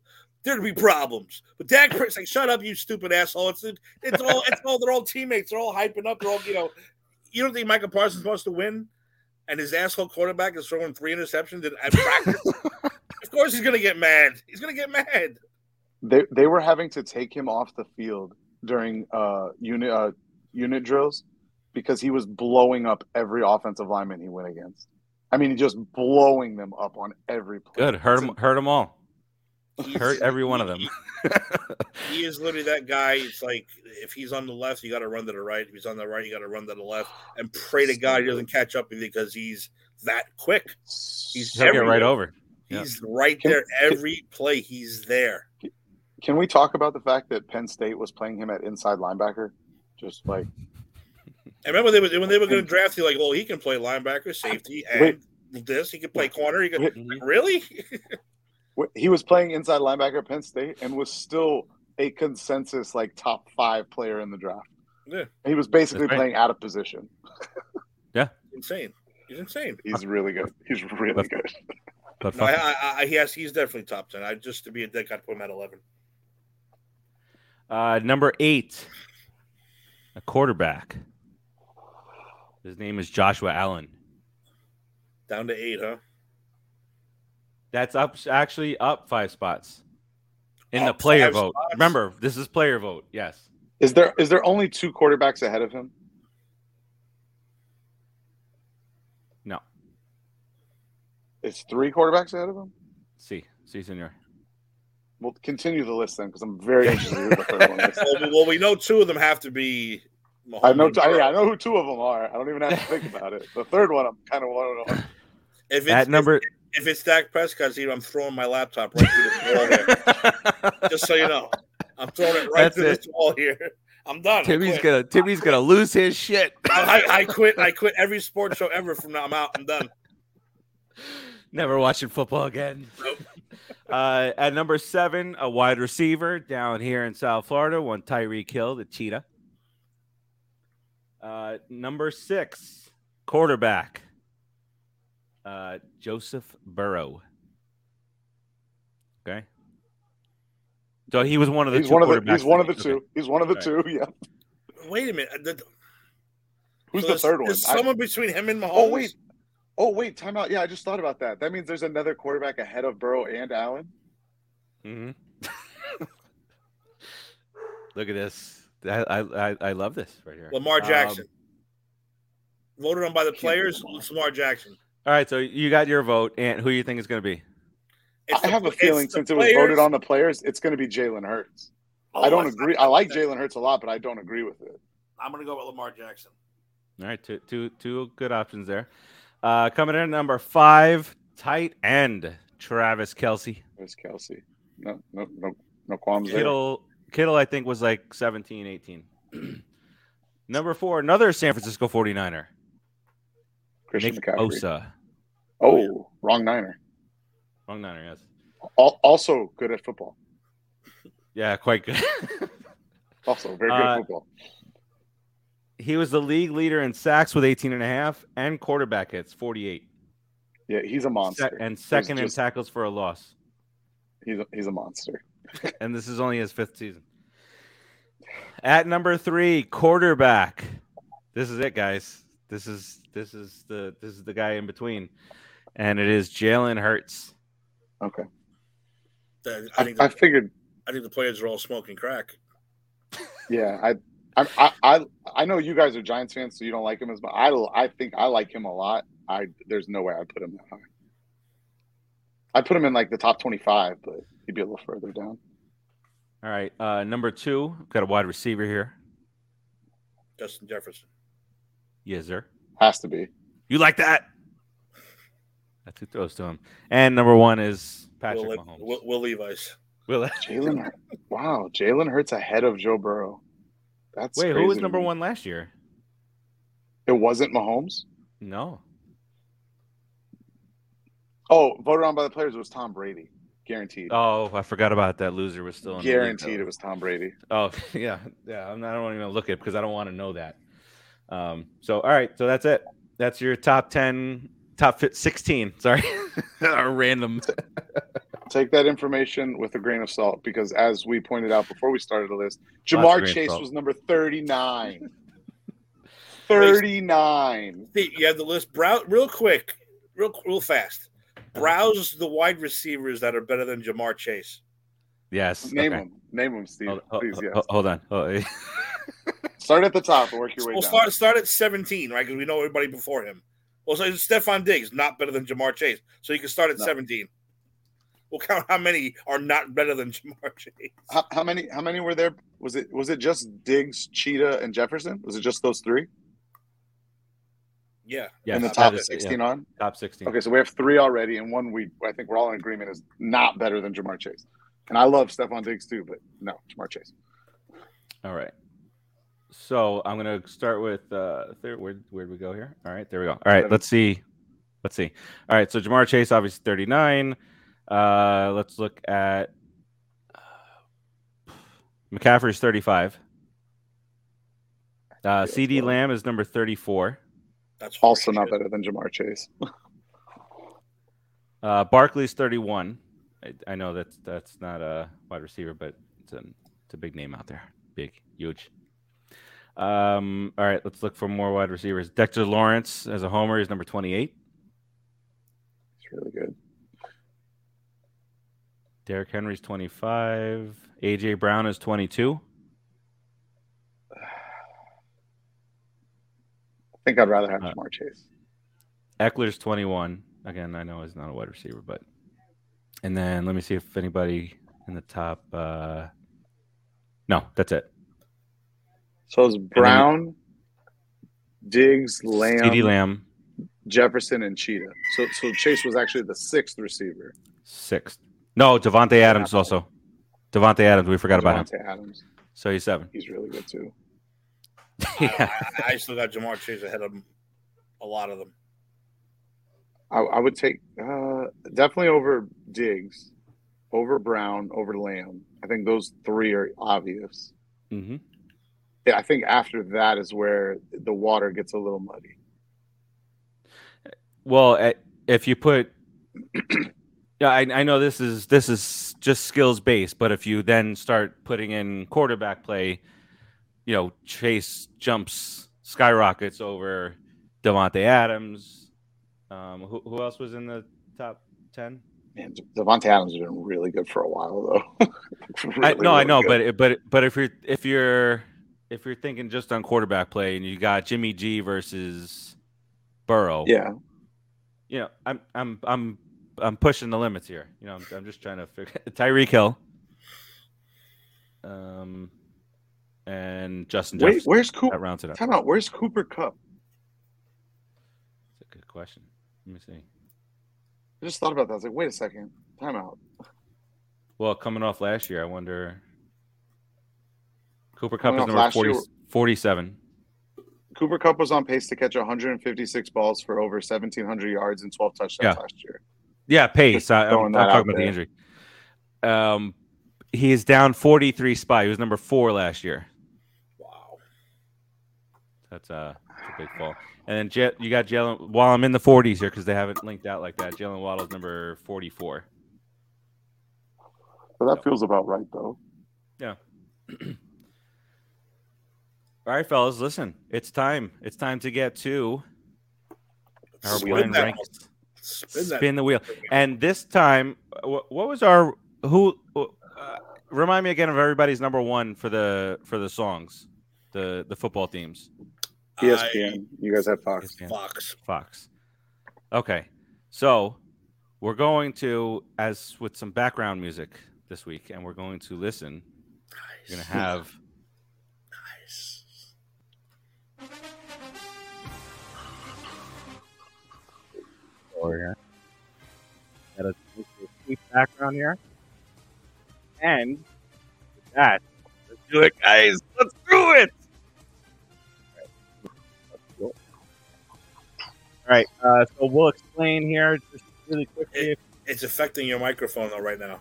there'd be problems. But Dak Prescott, like, shut up, you stupid asshole. It's it's all it's all they're all teammates. They're all hyping up. They're all you know. You don't think Micah Parsons wants to win, and his asshole quarterback is throwing three interceptions at at practice? (laughs) of course, he's gonna get mad. He's gonna get mad. They they were having to take him off the field during uh unit uh, unit drills because he was blowing up every offensive lineman he went against. I mean, just blowing them up on every play. Good. Hurt him, hurt them all. He's- Hurt every one of them. (laughs) He is literally that guy. It's like if he's on the left, you got to run to the right. If he's on the right, you got to run to the left, and pray to God he doesn't catch up with you because he's that quick. He's He'll get right over. Yeah. He's right Can- there every play. He's there. Can we talk about the fact that Penn State was playing him at inside linebacker? Just like I remember they was, when they were going to draft you, like, well, he can play linebacker, safety, and this. He can play corner. He can Wait. Really. (laughs) wh- he was playing inside linebacker at Penn State and was still a consensus like top five player in the draft. Yeah. He was basically right. playing out of position. (laughs) Yeah, insane. He's insane. He's really good. He's really But- good. But No, fuck I, I, I, yes, he's definitely top ten. I just to be a dick, I'd put him at eleven. Uh, number eight, a quarterback. His name is Joshua Allen. Down to eight, huh? That's up, actually up five spots in the player vote. spots? Remember, this is player vote. Yes. Is there is there only two quarterbacks ahead of him? No. It's three quarterbacks ahead of him. See, see, senor. We'll continue the list then, because I'm very interested in the third one. (laughs) Well, we- well, we know two of them have to be. Mahomes I know. and yeah, I know who two of them are. I don't even have to think about it. The third one, I'm kind of wondering. If it's, At number. if, if it's Dak Prescott's team, I'm throwing my laptop right through this wall here. (laughs) Just so you know, I'm throwing it right That's through it. this wall here. (laughs) I'm done. Timmy's gonna Timmy's gonna lose his shit. (laughs) I, I, I quit. I quit every sports show ever from now. I'm out. I'm done. Never watching football again. Uh, at number seven, a wide receiver down here in South Florida, one Tyreek Hill, the cheetah. Uh, number six, quarterback, uh, Joseph Burrow. Okay. So he was one of the He's two one of the he's one of the two. okay. He's one of the Right. two. (laughs) Yeah. Wait a minute. The- Who's so the third one? There's I- someone between him and Mahomes. oh wait. Oh wait, time out. Yeah, I just thought about that. That means there's another quarterback ahead of Burrow and Allen. Mhm. (laughs) Look at this. I, I I- I love this right here. Lamar Um, Jackson. Voted on by the players. Lamar. Lamar Jackson. All right, so you got your vote, and who do you think is going to be? It's I the- have a feeling the since it was voted on the players, it's going to be Jalen Hurts. Oh, I don't agree. I like Jalen Hurts a lot, but I don't agree with it. I'm going to go with Lamar Jackson. All right, two two two good options there. Uh, coming in at number five, tight end Travis Kelce. There's Kelce. No, no, no, no qualms there. Kittle Kittle, I think was like 17, 18. (clears throat) number four, another San Francisco 49er, Christian Nick McCaffrey. Bosa. Oh, wrong Niner. Wrong Niner, yes. Al- Also good at football. Yeah, quite good. (laughs) Also very good Uh, at football. he was the league leader in sacks with 18 and a half and quarterback hits, 48. Yeah, he's a Se- monster. and second just- in tackles for a loss. He's a, he's a monster. (laughs) and this is only his fifth season. At number three, quarterback. This is it, guys. This is this is the this is the guy in between, and it is Jalen Hurts. Okay. The- I I, think I figured. I think the players are all smoking crack. Yeah, I, I, I, I, I know you guys are Giants fans, so you don't like him as much. I, I think I like him a lot. I there's no way I'd put him that high. I'd put him in like the top 25, but he'd be a little further down. All right, uh, number two, got a wide receiver here. Justin Jefferson. Yes, sir. Has to be. You like that? That's who throws to him. And number one is Patrick Will, Mahomes. Will, Will Levi's. Will- (laughs) Jalen. wow, Jalen Hurts ahead of Joe Burrow. That's Wait, who was number me. one last year? It wasn't Mahomes. No. Oh, voted on by the players. It was Tom Brady, guaranteed. Oh, I forgot about that. Loser was still in guaranteed, though. it was Tom Brady. Oh (laughs) yeah, yeah. I'm not, I don't even look at it because I don't want to know that. Um. So all right. So that's it. That's your top ten, top fi- sixteen. Sorry, (laughs) Our random. (laughs) Take that information with a grain of salt because, as we pointed out before we started the list, Ja'Marr Chase was number 39. (laughs) 39. See, you have the list. Brow, real quick, real real fast. Browse the wide receivers that are better than Ja'Marr Chase. Yes. Name okay. them. Name them, Steve. Hold, hold- Please, yes. hold- hold on. Start at the top and work your way We'll down. start start at 17, right? Because we know everybody before him. Well, so Stefon Diggs not better than Ja'Marr Chase, so you can start at No. 17. We'll count how many are not better than (laughs) Ja'Marr Chase. How, how many? How many were there? Was it? Was it just Diggs, Cheetah, and Jefferson? Was it just those three Yeah, Yeah. in the that top is- yeah, sixteen on? top sixteen. Okay, so we have three already, and one we I think we're all in agreement is not better than Ja'Marr Chase. And I love Stefon Diggs too, but no, Ja'Marr Chase. All right. So I'm gonna start with uh third where where'd we go here? All right, there we go. All right, let's see. Let's see. All right, so Ja'Marr Chase obviously 39. Uh let's look at uh, McCaffrey's 35. Uh CeeDee well. Lamb is number 34. that's Also not better than Ja'Marr Chase. (laughs) Uh Barkley's 31. I, I know that's that's not a wide receiver, but it's a it's a big name out there. Big, huge. Um, all right, let's look for more wide receivers. Dexter Lawrence as a homer is number 28. It's really good. Derrick Henry's 25. AJ Brown is 22. I think I'd rather have Uh, Ja'Marr Chase. Ekeler's 21. Again, I know he's not a wide receiver, but and then let me see if anybody in the top uh no, that's it. So it's Brown, Diggs, Lamb, CeeDee Lamb, Jefferson, and Cheetah. So so Chase was actually the sixth receiver. sixth. No, Davante Adams also. Davante Adams, we forgot about him. Davante Adams. So he's seven. He's really good too. (laughs) yeah. I, I still got Ja'Marr Chase ahead of him. A lot of them. I, I would take uh, definitely over Diggs, over Brown, over Lamb. I think those three are obvious. hmm Yeah, I think after that is where the water gets a little muddy. Well, eh, if you put, (clears throat) yeah, I, I know this is this is just skills based, but if you then start putting in quarterback play, you know, Chase jumps skyrockets over Davante Adams. Um, who, who else was in the top ten? Man, Davante Adams has been really good for a while though. (laughs) I, Really, no, I know, good. but but but if you're if you're if you're thinking just on quarterback play and you got Jimmy G versus Burrow, yeah, you know, I'm I'm I'm I'm pushing the limits here. You know, I'm, I'm just trying to figure (laughs) Tyreek Hill, um, and Justin wait, Jefferson. where's That Cooper? rounds it up. Time out. Where's Cooper Kupp? That's a good question. Let me see. I just thought about that. I was like, wait a second. Time out. Well, coming off last year, I wonder. Cooper Kupp is number 40, year- 47. Cooper Kupp was on pace to catch 156 balls for over 1,700 yards and 12 touchdowns Yeah. last year. Yeah, pace. I, I'm, I'm talking out about the injury. Um, he is down 43 spot. He was number four last year. Wow. That's a, that's a big fall. And then Jet, you got Jalen. While I'm in the 40s here because they haven't linked out like that. Jaylen Waddle's number 44. So that feels about right, though. (clears throat) All right, fellas, listen. It's time. It's time to get to our Spin that-. Spin, Spin the wheel. And this time, wh- what was our who? Uh, remind me again of everybody's number one for the for the songs, the the football themes. ESPN. you guys have Fox. I- Fox. Fox. Okay, so we're going to as with some background music this week, and we're going to listen. Nice. We're gonna have over here. Got a sweet background here. And with that, let's do it, guys. Let's do it. All right. Uh, so we'll explain here just really quickly. It's affecting your microphone though right now.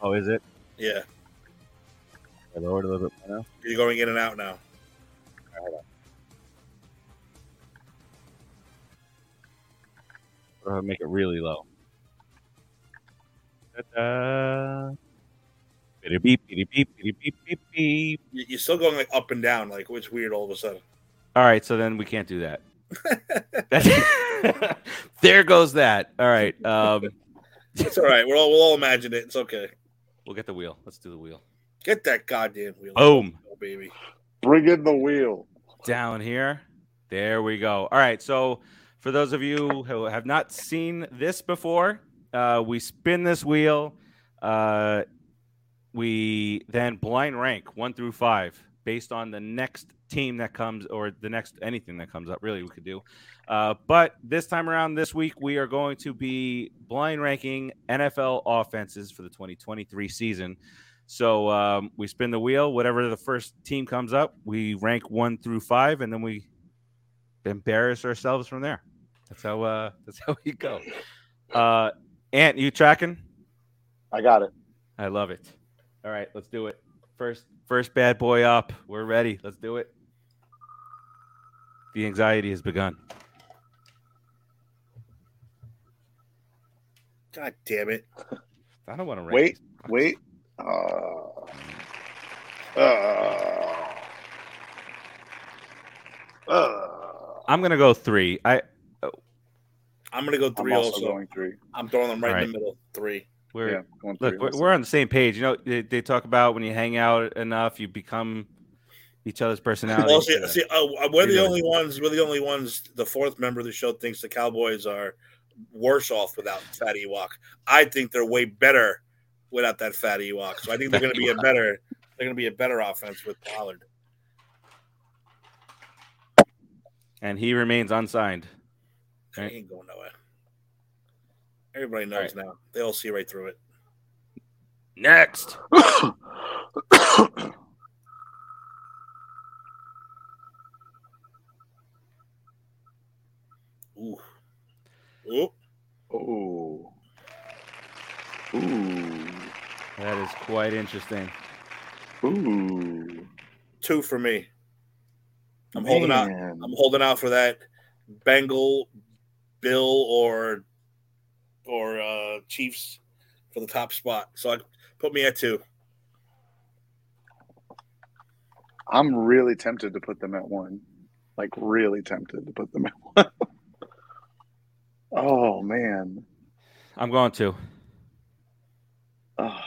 Oh, is it? Yeah, I lowered a little bit now. you're going in and out now. Or make it really low. Ta-da. Beep, beep, beep, beep, beep, beep, beep, beep. You- You're still going like up and down. Like it's weird all of a sudden. All right, so then we can't do that. (laughs) (laughs) there goes that. All right. Um, It's all right. We'll all, we'll all imagine it. It's okay. we'll get the wheel. Let's do the wheel. Get that goddamn wheel. Boom. Oh, baby. Bring in the wheel. Down here. There we go. All right. So, for those of you who have not seen this before, uh, we spin this wheel. Uh, we then blind rank one through five based on the next team that comes or the next anything that comes up. Really, we could do. Uh, but this time around, this week, we are going to be blind ranking NFL offenses for the 2023 season. So um, we spin the wheel. Whatever the first team comes up, we rank one through five, and then we embarrass ourselves from there. That's how. Uh, (laughs) that's how we go. Uh, Ant, you tracking? I got it. I love it. All right, let's do it. First, first bad boy up. We're ready. Let's do it. The anxiety has begun. God damn it. (laughs) I don't want to rank. Wait, wait. Uh, uh, uh, I'm gonna go three. I I'm gonna go I'm three also, also. going three. I'm throwing them right, All right. in the middle. Three. we're yeah, going look. three We're, we're on the same page. You know, they, they talk about when you hang out enough, you become each other's personality. Well, see, see uh, we're the Really? only ones. We're the only ones. The fourth member of the show thinks the Cowboys are worse off without Fatty Ewok. I think they're way better without that Fatty Ewok. So I think they're going to be a (laughs) better. They're going to be a better offense with Pollard. and he remains unsigned. Right. Ain't going nowhere. Everybody knows right. now. They all see right through it. Next. (coughs) Ooh. Ooh. Ooh. Ooh. That is quite interesting. Ooh. Two for me. I'm Man. holding out. I'm holding out for that Bengal Bill, or or uh, Chiefs for the top spot. So I put me at two. I'm really tempted to put them at one. Like really tempted to put them at one. (laughs) oh man. I'm going to. Oh.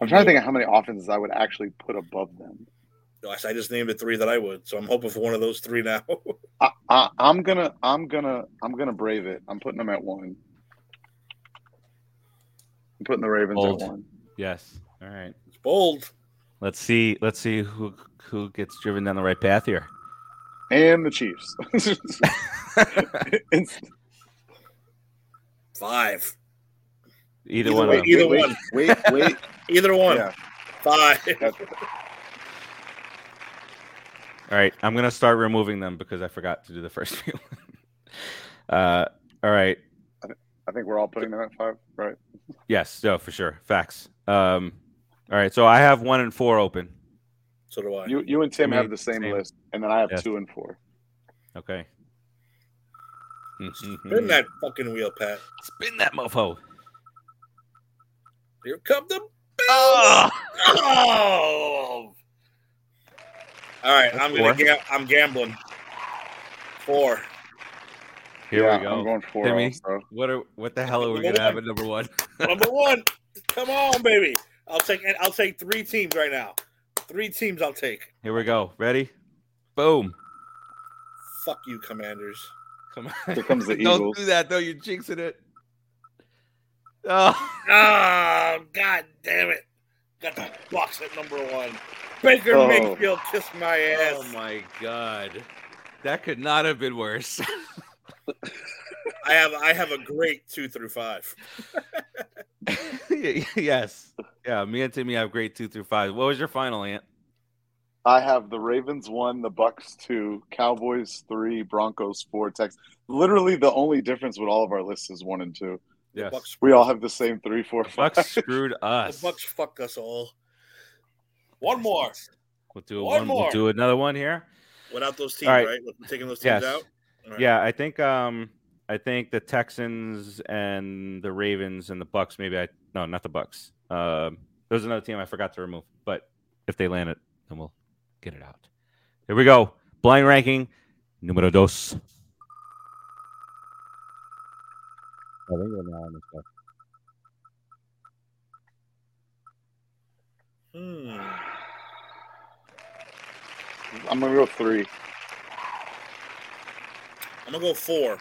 I'm trying to think of how many offenses I would actually put above them. Gosh, I just named the three that I would. So I'm hoping for one of those three now. (laughs) I, I, I'm gonna, I'm gonna, I'm gonna brave it. I'm putting them at one. I'm putting the Ravens Bold. at one. Yes. All right. it's bold. Let's see. Let's see who who gets driven down the right path here. And the Chiefs. (laughs) Five. Either, Either one way, of them. either wait, one. Wait, wait. (laughs) Either one. yeah, Five. That- All right. I'm gonna start removing them because I forgot to do the first (laughs) few. uh. All right. I think we're all putting them at five, right? Yes. No. For sure. Facts. Um. All right. So I have one and four open. So do I. You, you and Tim Me, have the same, same. list, and then I have Yes. two and four. Okay. Spin that fucking wheel, Pat. Spin that mofo. Here come the (laughs) Oh! Oh! All right, That's I'm four. gonna. Ga- I'm gambling. Four. Here yeah, we go. I'm going four. Timmy? Also. What are what the hell are we Number gonna have at number one? (laughs) Number one. Come on, baby. I'll take. I'll take three teams right now. Three teams. I'll take. Here we go. Ready? Boom. Fuck you, Commanders. Come (laughs) on. Here comes the (laughs) Don't Eagles. do that though. You're jinxing it. Oh. Oh God damn it! Got the Bucs at number one. Baker Oh. Mayfield kiss my ass. Oh my god. That could not have been worse. (laughs) I have. I have a great two through five. (laughs) yes. Yeah, me and Timmy have great two through five. What was your final, Ant? I have the Ravens one, the Bucs two, Cowboys three, Broncos four, Texans. Literally, the only difference with all of our lists is one and two. The Yes. Bucs. We all have the same three, four, The. Bucs screwed (laughs) The us. Bucs fucked us all. One more We'll do One one, more. We'll do another one here. without those teams, All right. right? We're taking those teams Yes. out. All right. Yeah, I think um I think the Texans and the Ravens and the Bucs maybe I no, not the Bucs. Um there's another team I forgot to remove, but if they land it, then we'll get it out. Here we go. Blind ranking numero dos. I think we're now on this stuff. Hmm. I'm gonna go three. I'm gonna go four.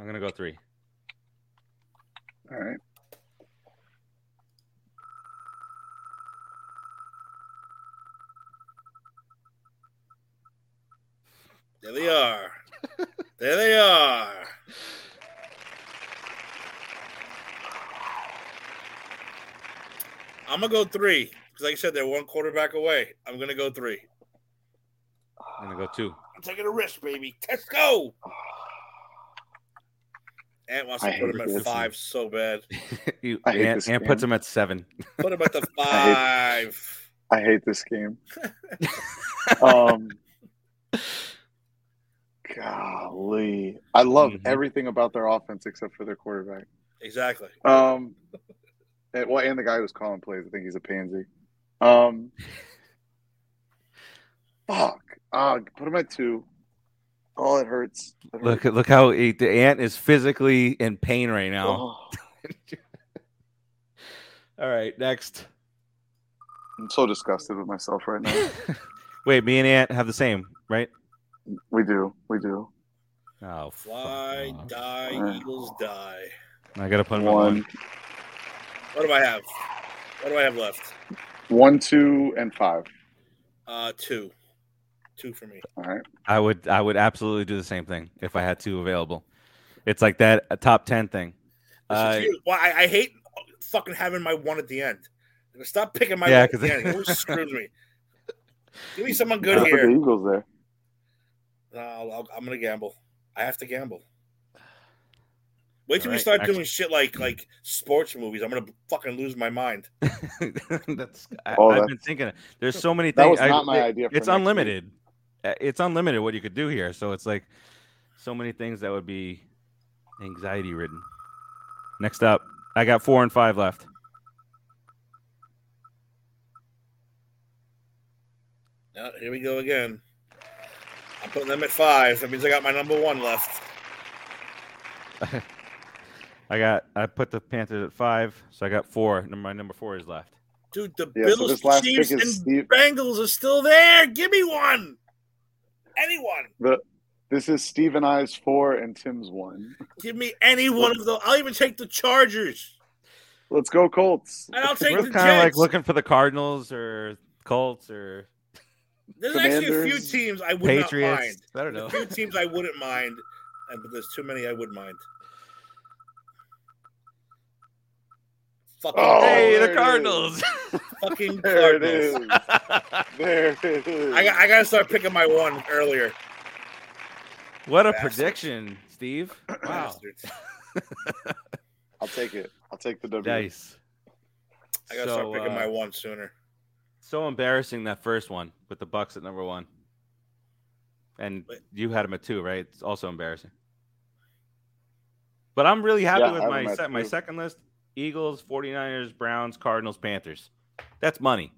I'm gonna go three. All right. There they are. there they are. I'm gonna go three because, like I said, they're one quarterback away. I'm gonna go three. I'm gonna go two. I'm taking a risk, baby. Let's go. Ant wants I to put hate him at this. five so bad. (laughs) you, Ant, Ant puts game. him at seven. Put him at the (laughs) I five. I hate this game. (laughs) um, golly, I love Mhm. everything about their offense except for their quarterback. Exactly. Um, and, well, and the guy who's calling plays, I think he's a pansy. Um, fuck. Uh, put him at two. Oh, it hurts. It Look, look how he, the ant is physically in pain right now. Oh, (laughs) All right, next. I'm so disgusted with myself right now. (laughs) Wait, me and Ant have the same, right? We do. We do. Oh, Fly, fuck die, Uh. Eagles die. I gotta put One, one. What do I have? What do I have left? one, two, and five. Uh, two. Two for me. All right. I would, I would absolutely do the same thing if I had two available. It's like that a top ten thing. This Uh, well, I, I hate fucking having my one at the end. Stop picking my Yeah, one at 'cause- the (laughs) end. It always screws me. Give me someone good put the here. Eagles there. No, I'll, I'll, I'm gonna gamble. I have to gamble. (sighs) Wait till we start actually- doing shit like like sports movies. I'm gonna fucking lose my mind. (laughs) that's I, Oh, I've that's- been thinking. There's so many That things. was not I- my it- idea for It's next week. unlimited. Uh, It's unlimited what you could do here. So it's like so many things that would be anxiety ridden. Next up, I got four and five left. Yeah, here we go again. I'm putting them at five. That means I got my number one left. (laughs) I got I put the Panthers at five, so I got four. Number my number four is left. Dude, the Yeah, so Bills, this last Chiefs, and is Steve. Bengals are still there. Give me one. Anyone. The this is Steve and I's four and Tim's one. Give me any one of those. I'll even take the Chargers. Let's go Colts. And I'll take We're the kind of like looking for the Cardinals or Colts or There's actually a few teams I would not mind. Patriots. I don't know. A few teams I (laughs) wouldn't mind, and but there's too many I would mind. Fucking, Oh, hey, the Cardinals. (laughs) (laughs) fucking There Cardinals. is. There it is. I got, I got to start picking my one earlier. what a Bastards. prediction, Steve. (clears throat) Wow. I'll take it. I'll take the W. Nice. I got to So, start picking uh, my one sooner. So embarrassing that first one with the Bucs at number one. And Wait. you had them at two, right? It's also embarrassing. But I'm really happy Yeah, with my them se- my second list. Eagles, 49ers, Browns, Cardinals, Panthers. That's money.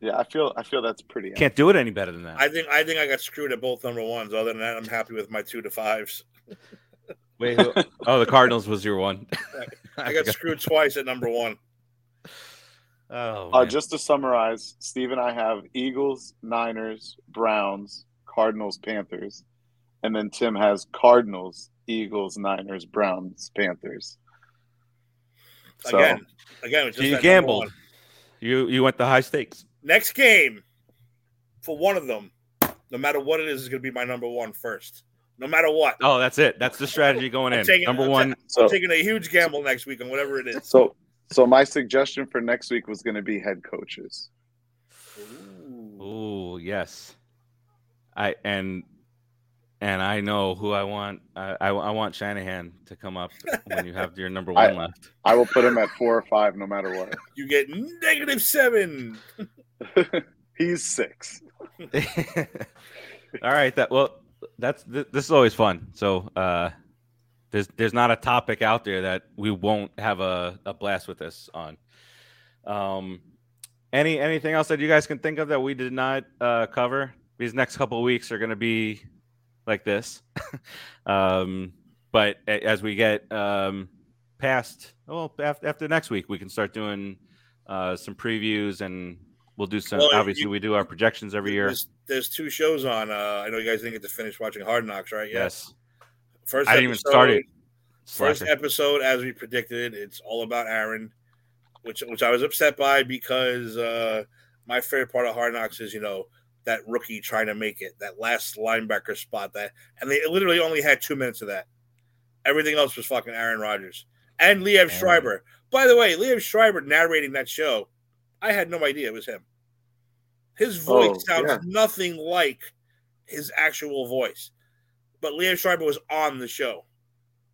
Yeah, I feel I feel that's pretty. Can't do it any better than that. I think I think I got screwed at both number ones. Other than that, I'm happy with my two to fives. Wait, who- oh, the Cardinals was your one. (laughs) I got screwed twice at number one. Oh, Uh, just to summarize, Steve and I have Eagles, Niners, Browns, Cardinals, Panthers, and then Tim has Cardinals, Eagles, Niners, Browns, Panthers. So Again, again, just you gambled. you you went the high stakes. Next game for one of them, no matter what it is, is going to be my number one first. No matter what. Oh, that's it. That's the strategy going in. taking- number I'm one. so I'm taking a huge gamble next week on whatever it is. so so my suggestion for next week was going to be head coaches. Ooh. Oh yes, I and and I know who I want. I, I I want Shanahan to come up when you have your number (laughs) I- one left. I will put him at four or five, no matter what. (laughs) You get negative seven. (laughs) He's six. All right, that well, that's th- this is always fun. So uh, there's there's not a topic out there that we won't have a, a blast with this on. Um, any anything else that you guys can think of that we did not uh, cover? These next couple of weeks are going to be like this, (laughs) um, but as we get um, past, well, after, after next week, we can start doing uh, some previews and we'll do some. Well, obviously, you- we do our projections every year. There's, there's two shows on. Uh, I know you guys didn't get to finish watching Hard Knocks, right? Yeah. Yes. First I didn't even episode- start it. First episode, as we predicted, it's all about Aaron, which which I was upset by because uh, my favorite part of Hard Knocks is you know that rookie trying to make it, that last linebacker spot, that and they literally only had two minutes of that. Everything else was fucking Aaron Rodgers and Liev Schreiber. By the way, Liev Schreiber narrating that show, I had no idea it was him. His voice Oh, sounds yeah. nothing like his actual voice, but Liev Schreiber was on the show.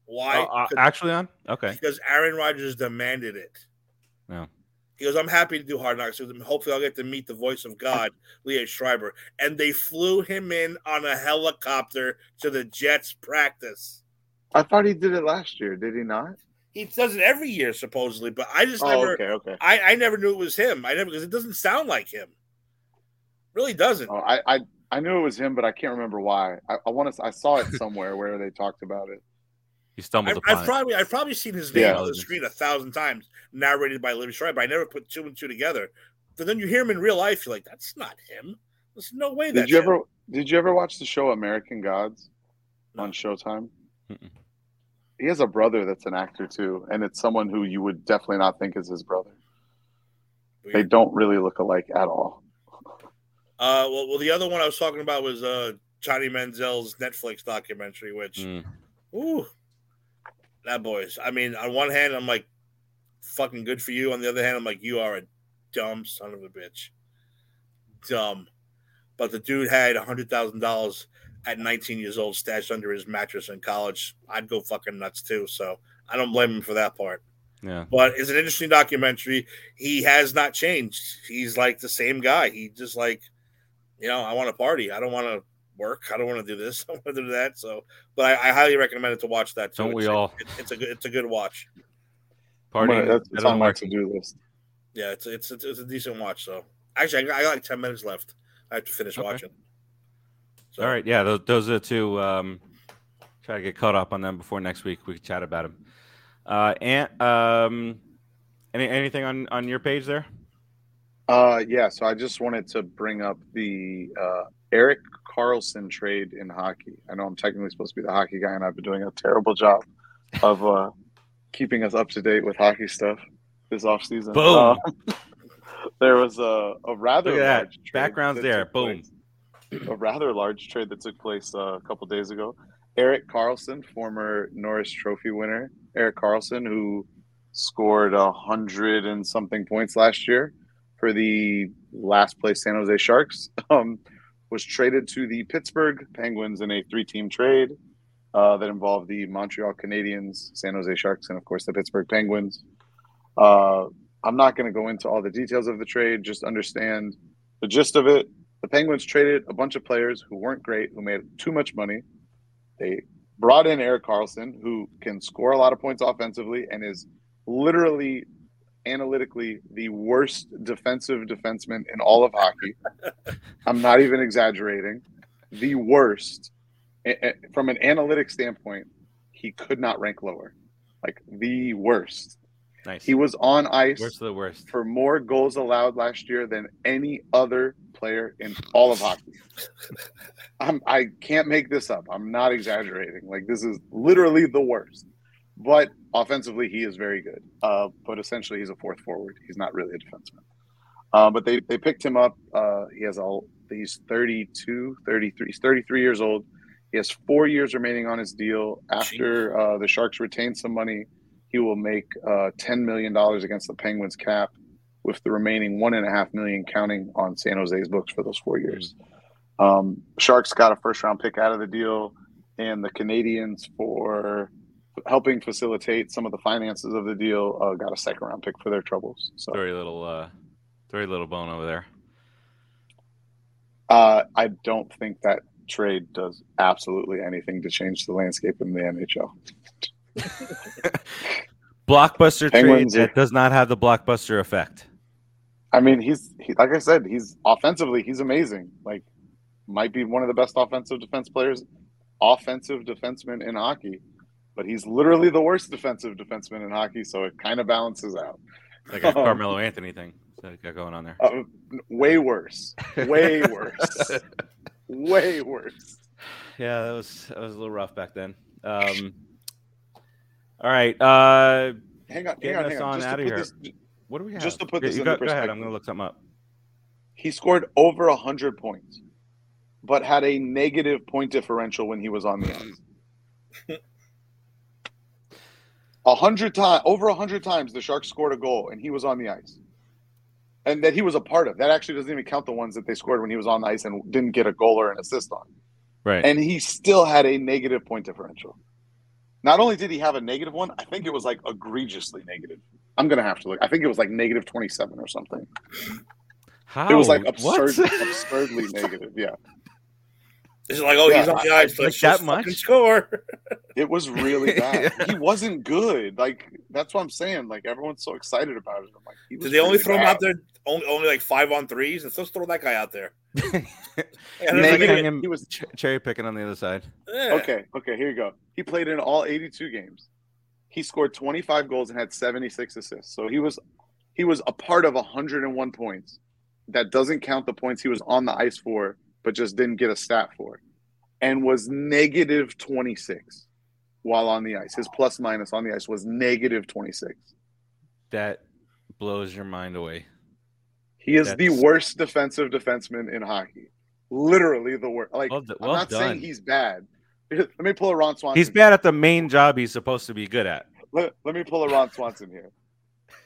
Why? Uh, uh, actually on? Okay. because Aaron Rodgers demanded it. Yeah. He goes, I'm happy to do Hard Knocks with him. Hopefully, I'll get to meet the voice of God, (laughs) Liev Schreiber. And they flew him in on a helicopter to the Jets practice. I thought he did it last year. Did he not? He does it every year, supposedly, but I just Oh, never, okay, okay. I, I never knew it was him. I never, because it doesn't sound like him. Really doesn't. Oh, I, I I knew it was him, but I can't remember why. I, I want to. I saw it somewhere where they talked about it. You stumbled I've, upon I've it. probably I've probably seen his name Yeah. on the screen a thousand times, narrated by Liev Schreiber. I never put two and two together. But then you hear him in real life, you're like, that's not him. There's no way Did you him. ever Did you ever watch the show American Gods No. on Showtime? Mm-mm. He has a brother that's an actor too, and it's someone who you would definitely not think is his brother. They don't really look alike at all. Uh, well, well, the other one I was talking about was uh, Johnny Manziel's Netflix documentary, which, Mm. ooh, that boys. I mean, on one hand, I'm like, fucking good for you. On the other hand, I'm like, you are a dumb son of a bitch. dumb. But the dude had hundred thousand dollars at 19 years old stashed under his mattress in college. I'd go fucking nuts too. So I don't blame him for that part. Yeah. But it's an interesting documentary. He has not changed. He's like the same guy. He just like, you know, I want to party. I don't want to work. I don't want to do this. (laughs) I want to do that. So, but I, I highly recommend it to watch that too. Don't we It's- all? it- it's a good. It's a good watch. Party. gonna- that's that it's on doesn't my to do list. Yeah, it's it's it's, it's a decent watch. So actually, I got, I got like 10 minutes left. I have to finish Okay. watching. So, All right. Yeah. Those, those are the two. Um, try to get caught up on them before next week. We can chat about them. Uh, and um, any anything on on your page there? Uh, yeah. So I just wanted to bring up the uh, Erik Karlsson trade in hockey. I know I'm technically supposed to be the hockey guy, and I've been doing a terrible job of uh, keeping us up to date with hockey stuff this offseason. Boom. Uh, (laughs) there was a, a rather Look at that. large trade Background's that there. Boom. place- A rather large trade that took place uh, a couple days ago. Erik Karlsson, former Norris Trophy winner, Erik Karlsson, who scored a hundred and something points last year for the last place San Jose Sharks, (laughs) um, was traded to the Pittsburgh Penguins in a three-team trade uh, that involved the Montreal Canadiens, San Jose Sharks, and of course the Pittsburgh Penguins. Uh, I'm not going to go into all the details of the trade. Just understand the gist of it. The Penguins traded a bunch of players who weren't great, who made too much money. They brought in Erik Karlsson, who can score a lot of points offensively and is literally analytically the worst defensive defenseman in all of hockey. (laughs) I'm not even exaggerating. The worst. From an analytic standpoint, he could not rank lower. Like the worst. Nice. He was on ice Worst of the worst. for more goals allowed last year than any other player in all of hockey. (laughs) I'm, I can't make this up. I'm not exaggerating. Like this is literally the worst. But offensively, he is very good. Uh, but essentially, he's a fourth forward. He's not really a defenseman. Uh, but they, they picked him up. Uh, he has all. He's 32, 33. He's 33 years old. He has four years remaining on his deal. After uh, the Sharks retain some money, he will make uh, $10 million against the Penguins cap, with the remaining one and a half million counting on San Jose's books for those four years. Um, Sharks got a first round pick out of the deal, and the Canadiens for helping facilitate some of the finances of the deal uh, got a second round pick for their troubles. So Very little. Uh, very little bone over there. uh, I don't think that trade does absolutely anything to change the landscape in the NHL. (laughs) Blockbuster trade Penguins that does not have the blockbuster effect. I mean, he's he, like I said, he's offensively, he's amazing. Like, might be one of the best offensive defense players, offensive defenseman in hockey. But he's literally the worst defensive defenseman in hockey, so it kind of balances out. Like a Oh. Carmelo Anthony thing that got going on there. Uh, way worse, way worse, (laughs) way worse. Yeah, that was that was a little rough back then. Um, all right, uh, Hang on, hang on, hang on. on Just to outta put here. this, what do we have? Just to put this you into go, go ahead. I'm going to look something up. he scored over a hundred points, but had a negative point differential when he was on the ice. (laughs) A hundred times, over a hundred times, the Sharks scored a goal, and he was on the ice, and that he was a part of. That actually doesn't even count the ones that they scored when he was on the ice and didn't get a goal or an assist on. Right. And he still had a negative point differential. Not only did he have a negative one, I think it was like egregiously negative. I'm gonna have to look. I think it was like negative 27 or something. How? It was like absurd, absurdly negative. Yeah, It's like, oh, he's on the ice. like that much? score. (laughs) it was really (laughs) bad. Yeah. He wasn't good. Like that's what I'm saying. Like everyone's so excited about it. I'm like, he was Did they only pretty throw him out there only, only like five on threes? Let's just throw that guy out there. (laughs) And like, Negative- him- he was Ch- cherry picking on the other side. yeah. okay. Okay, here you go. He played in all 82 games. He scored 25 goals and had 76 assists. So he was he was a part of 101 points. That doesn't count the points he was on the ice for, but just didn't get a stat for, it, and was negative 26 while on the ice. His plus minus on the ice was negative 26. That blows your mind away. He is the worst defensive defenseman in hockey. Literally the worst. Like Well, d- I'm not done. saying he's bad. (laughs) Let me pull a Ron Swanson. He's bad at the main job he's supposed to be good at. Let, let me pull a Ron Swanson here.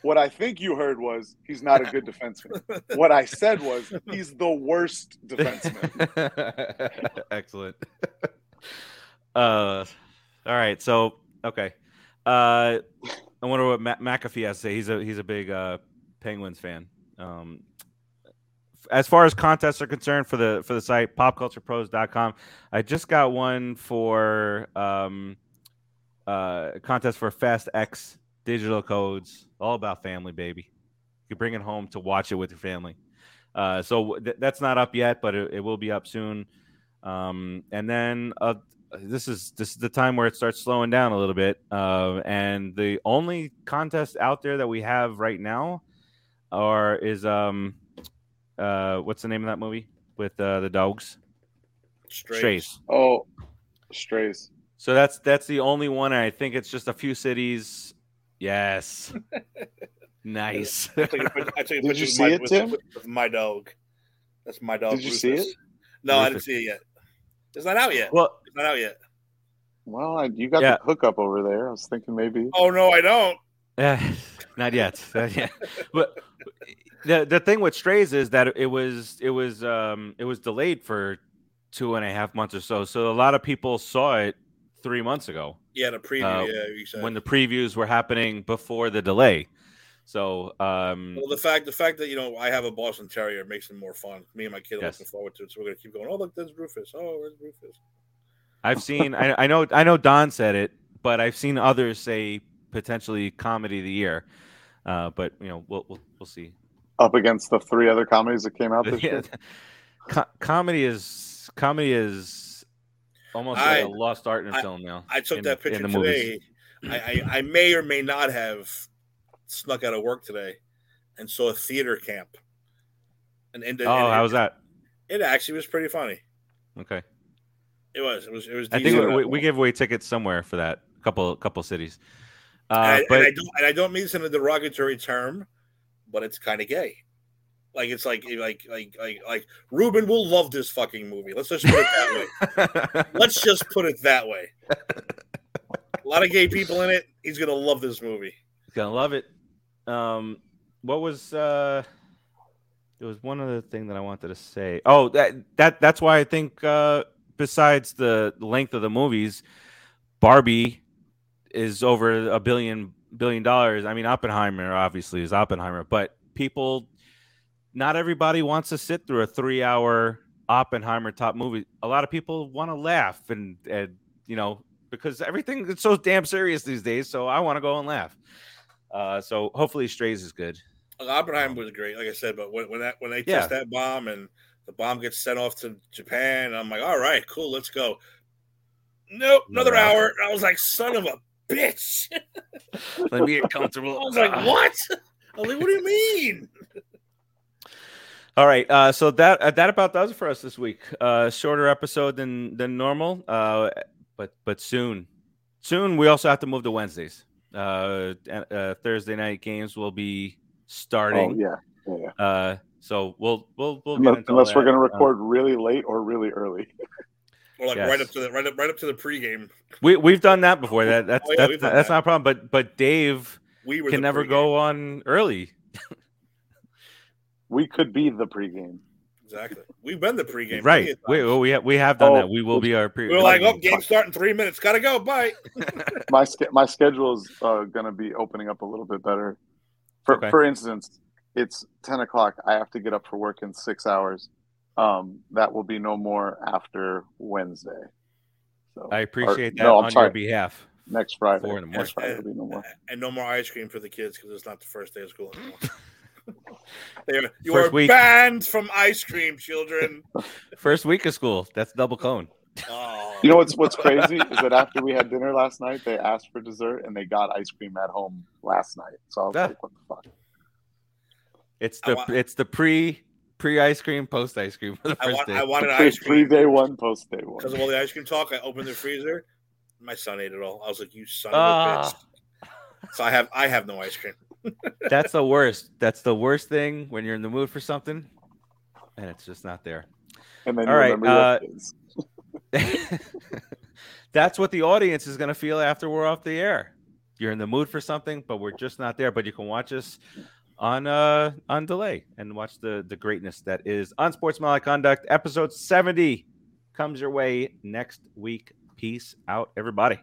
What I think you heard was he's not a good defenseman. what I said was he's the worst defenseman. (laughs) Excellent. (laughs) uh, all right. So okay. Uh, I wonder what Ma- McAfee has to say. He's a he's a big uh, Penguins fan. Um, as far as contests are concerned for the for the site popculturepros.com, I just got one for um, uh, contest for Fast X digital codes, all about family, baby. You can bring it home to watch it with your family. Uh, so th- that's not up yet, but it, it will be up soon. Um, and then uh, this is this is the time where it starts slowing down a little bit. Uh, and the only contest out there that we have right now, are is um, uh, what's the name of that movie with uh, the dogs? Strays. Strays. oh, strays. So that's that's the only one. I think it's just a few cities. Yes. nice. (laughs) I took a picture- I took a Did picture you with see my, it, with, Tim? with- with my dog. That's my dog. Did you see it? No, I didn't see it yet. It's not out yet. well, It's not out yet. Well, I, you got Yeah. the hookup over there. I was thinking maybe. Oh no, I don't. Yeah, not yet. (laughs) Not yet. But the the thing with Strays is that it was it was um it was delayed for two and a half months or so. So a lot of people saw it three months ago Yeah, the preview. Uh, yeah, you said. when the previews were happening before the delay. So um well, the fact the fact that you know I have a Boston Terrier makes it more fun. Me and my kid are Yes. looking forward to it, so we're gonna keep going. Oh look, there's Rufus. Oh, where's Rufus? I've seen I, I know I know Don said it, but I've seen others say potentially comedy of the year. Uh, but you know we'll we'll, we'll see. Up against the three other comedies that came out (laughs) this Yeah. year. Co- comedy is comedy is almost I- like a lost art in I- film now. I took in- that picture today. I, I I may or may not have snuck out of work today and saw a theater camp. And, and, Oh, and how was that? it actually was pretty funny. Okay, It was. It was. It was. I think we, we gave away tickets somewhere for that. couple couple cities. Uh, and, I, but and I don't and I don't mean this in a derogatory term, but it's kind of gay. Like it's like like like like like Ruben will love this fucking movie. Let's just put it that way. (laughs) Let's just put it that way. A lot of gay people in it. He's gonna love this movie. He's gonna love it. Um, what was uh, there was one other thing that I wanted to say. Oh, that that that's why I think uh, besides the length of the movies, Barbie is over a billion billion dollars. I mean, Oppenheimer obviously is Oppenheimer, but people, not everybody wants to sit through a three-hour Oppenheimer top movie. A lot of people want to laugh and and you know because everything is so damn serious these days. So I want to go and laugh. Uh, so hopefully Strays is good. Oppenheimer was great, like I said, but when when that when they Yeah. test that bomb and the bomb gets sent off to Japan, I'm like, all right, cool, let's go. Nope, another Another hour. hour. I was like, son of a bitch. Let me get comfortable. (laughs) I was like, what? (laughs) I was like, what do you mean? All right, uh, so that uh, that about does it for us this week. Uh, shorter episode than than normal, uh, but but soon, soon we also have to move to Wednesdays. Uh, uh, Thursday night games will be Oh starting. yeah, yeah. yeah. Uh, so we'll we'll we'll get Unless, into all unless we're going to Uh, record really late or really early. Or like Yes. right up to the right up right up to the pregame. we we've done that before. That (laughs) that's Oh, yeah, that's, we've that's not a problem. But but Dave We can the never pregame. go on early. (laughs) We could be the pregame. Exactly. We've been the pregame. Right. We, times. we, have, we have done Oh, that. We will be our pre- We're like, oh, game start in three minutes. Gotta go. Bye. (laughs) My my schedule is uh, going to be opening up a little bit better. For Okay. for instance, it's ten o'clock. I have to get up for work in six hours. Um, that will be no more after Wednesday. So I appreciate or- that no, on sorry. your behalf. next Friday. Four in the morning. Next Friday will be no more. And no more ice cream for the kids because it's not the first day of school anymore. (laughs) they you First are week. banned from ice cream, children. (laughs) First week of school. That's double cone. Oh, You know what's what's crazy is that after we had dinner last night, they asked for dessert and they got ice cream at home last night. So I was Ah. like, "What the fuck?" It's the wa- it's the pre pre ice cream, post ice cream for the I, first want, day. I wanted Pre, ice cream day one, post day one. because of all the ice cream talk. I opened the freezer. My son ate it all. I was like, "You son Ah. of a bitch!" So I have I have no ice cream. That's the worst. That's the worst thing when you're in the mood for something, and it's just not there. And then All right, uh. (laughs) That's what the audience is going to feel after we're off the air. you're in the mood for something, but we're just not there. But you can watch us on uh on delay and watch the the greatness that is unsportsmanlike conduct. Episode 70 comes your way next week. Peace out, everybody.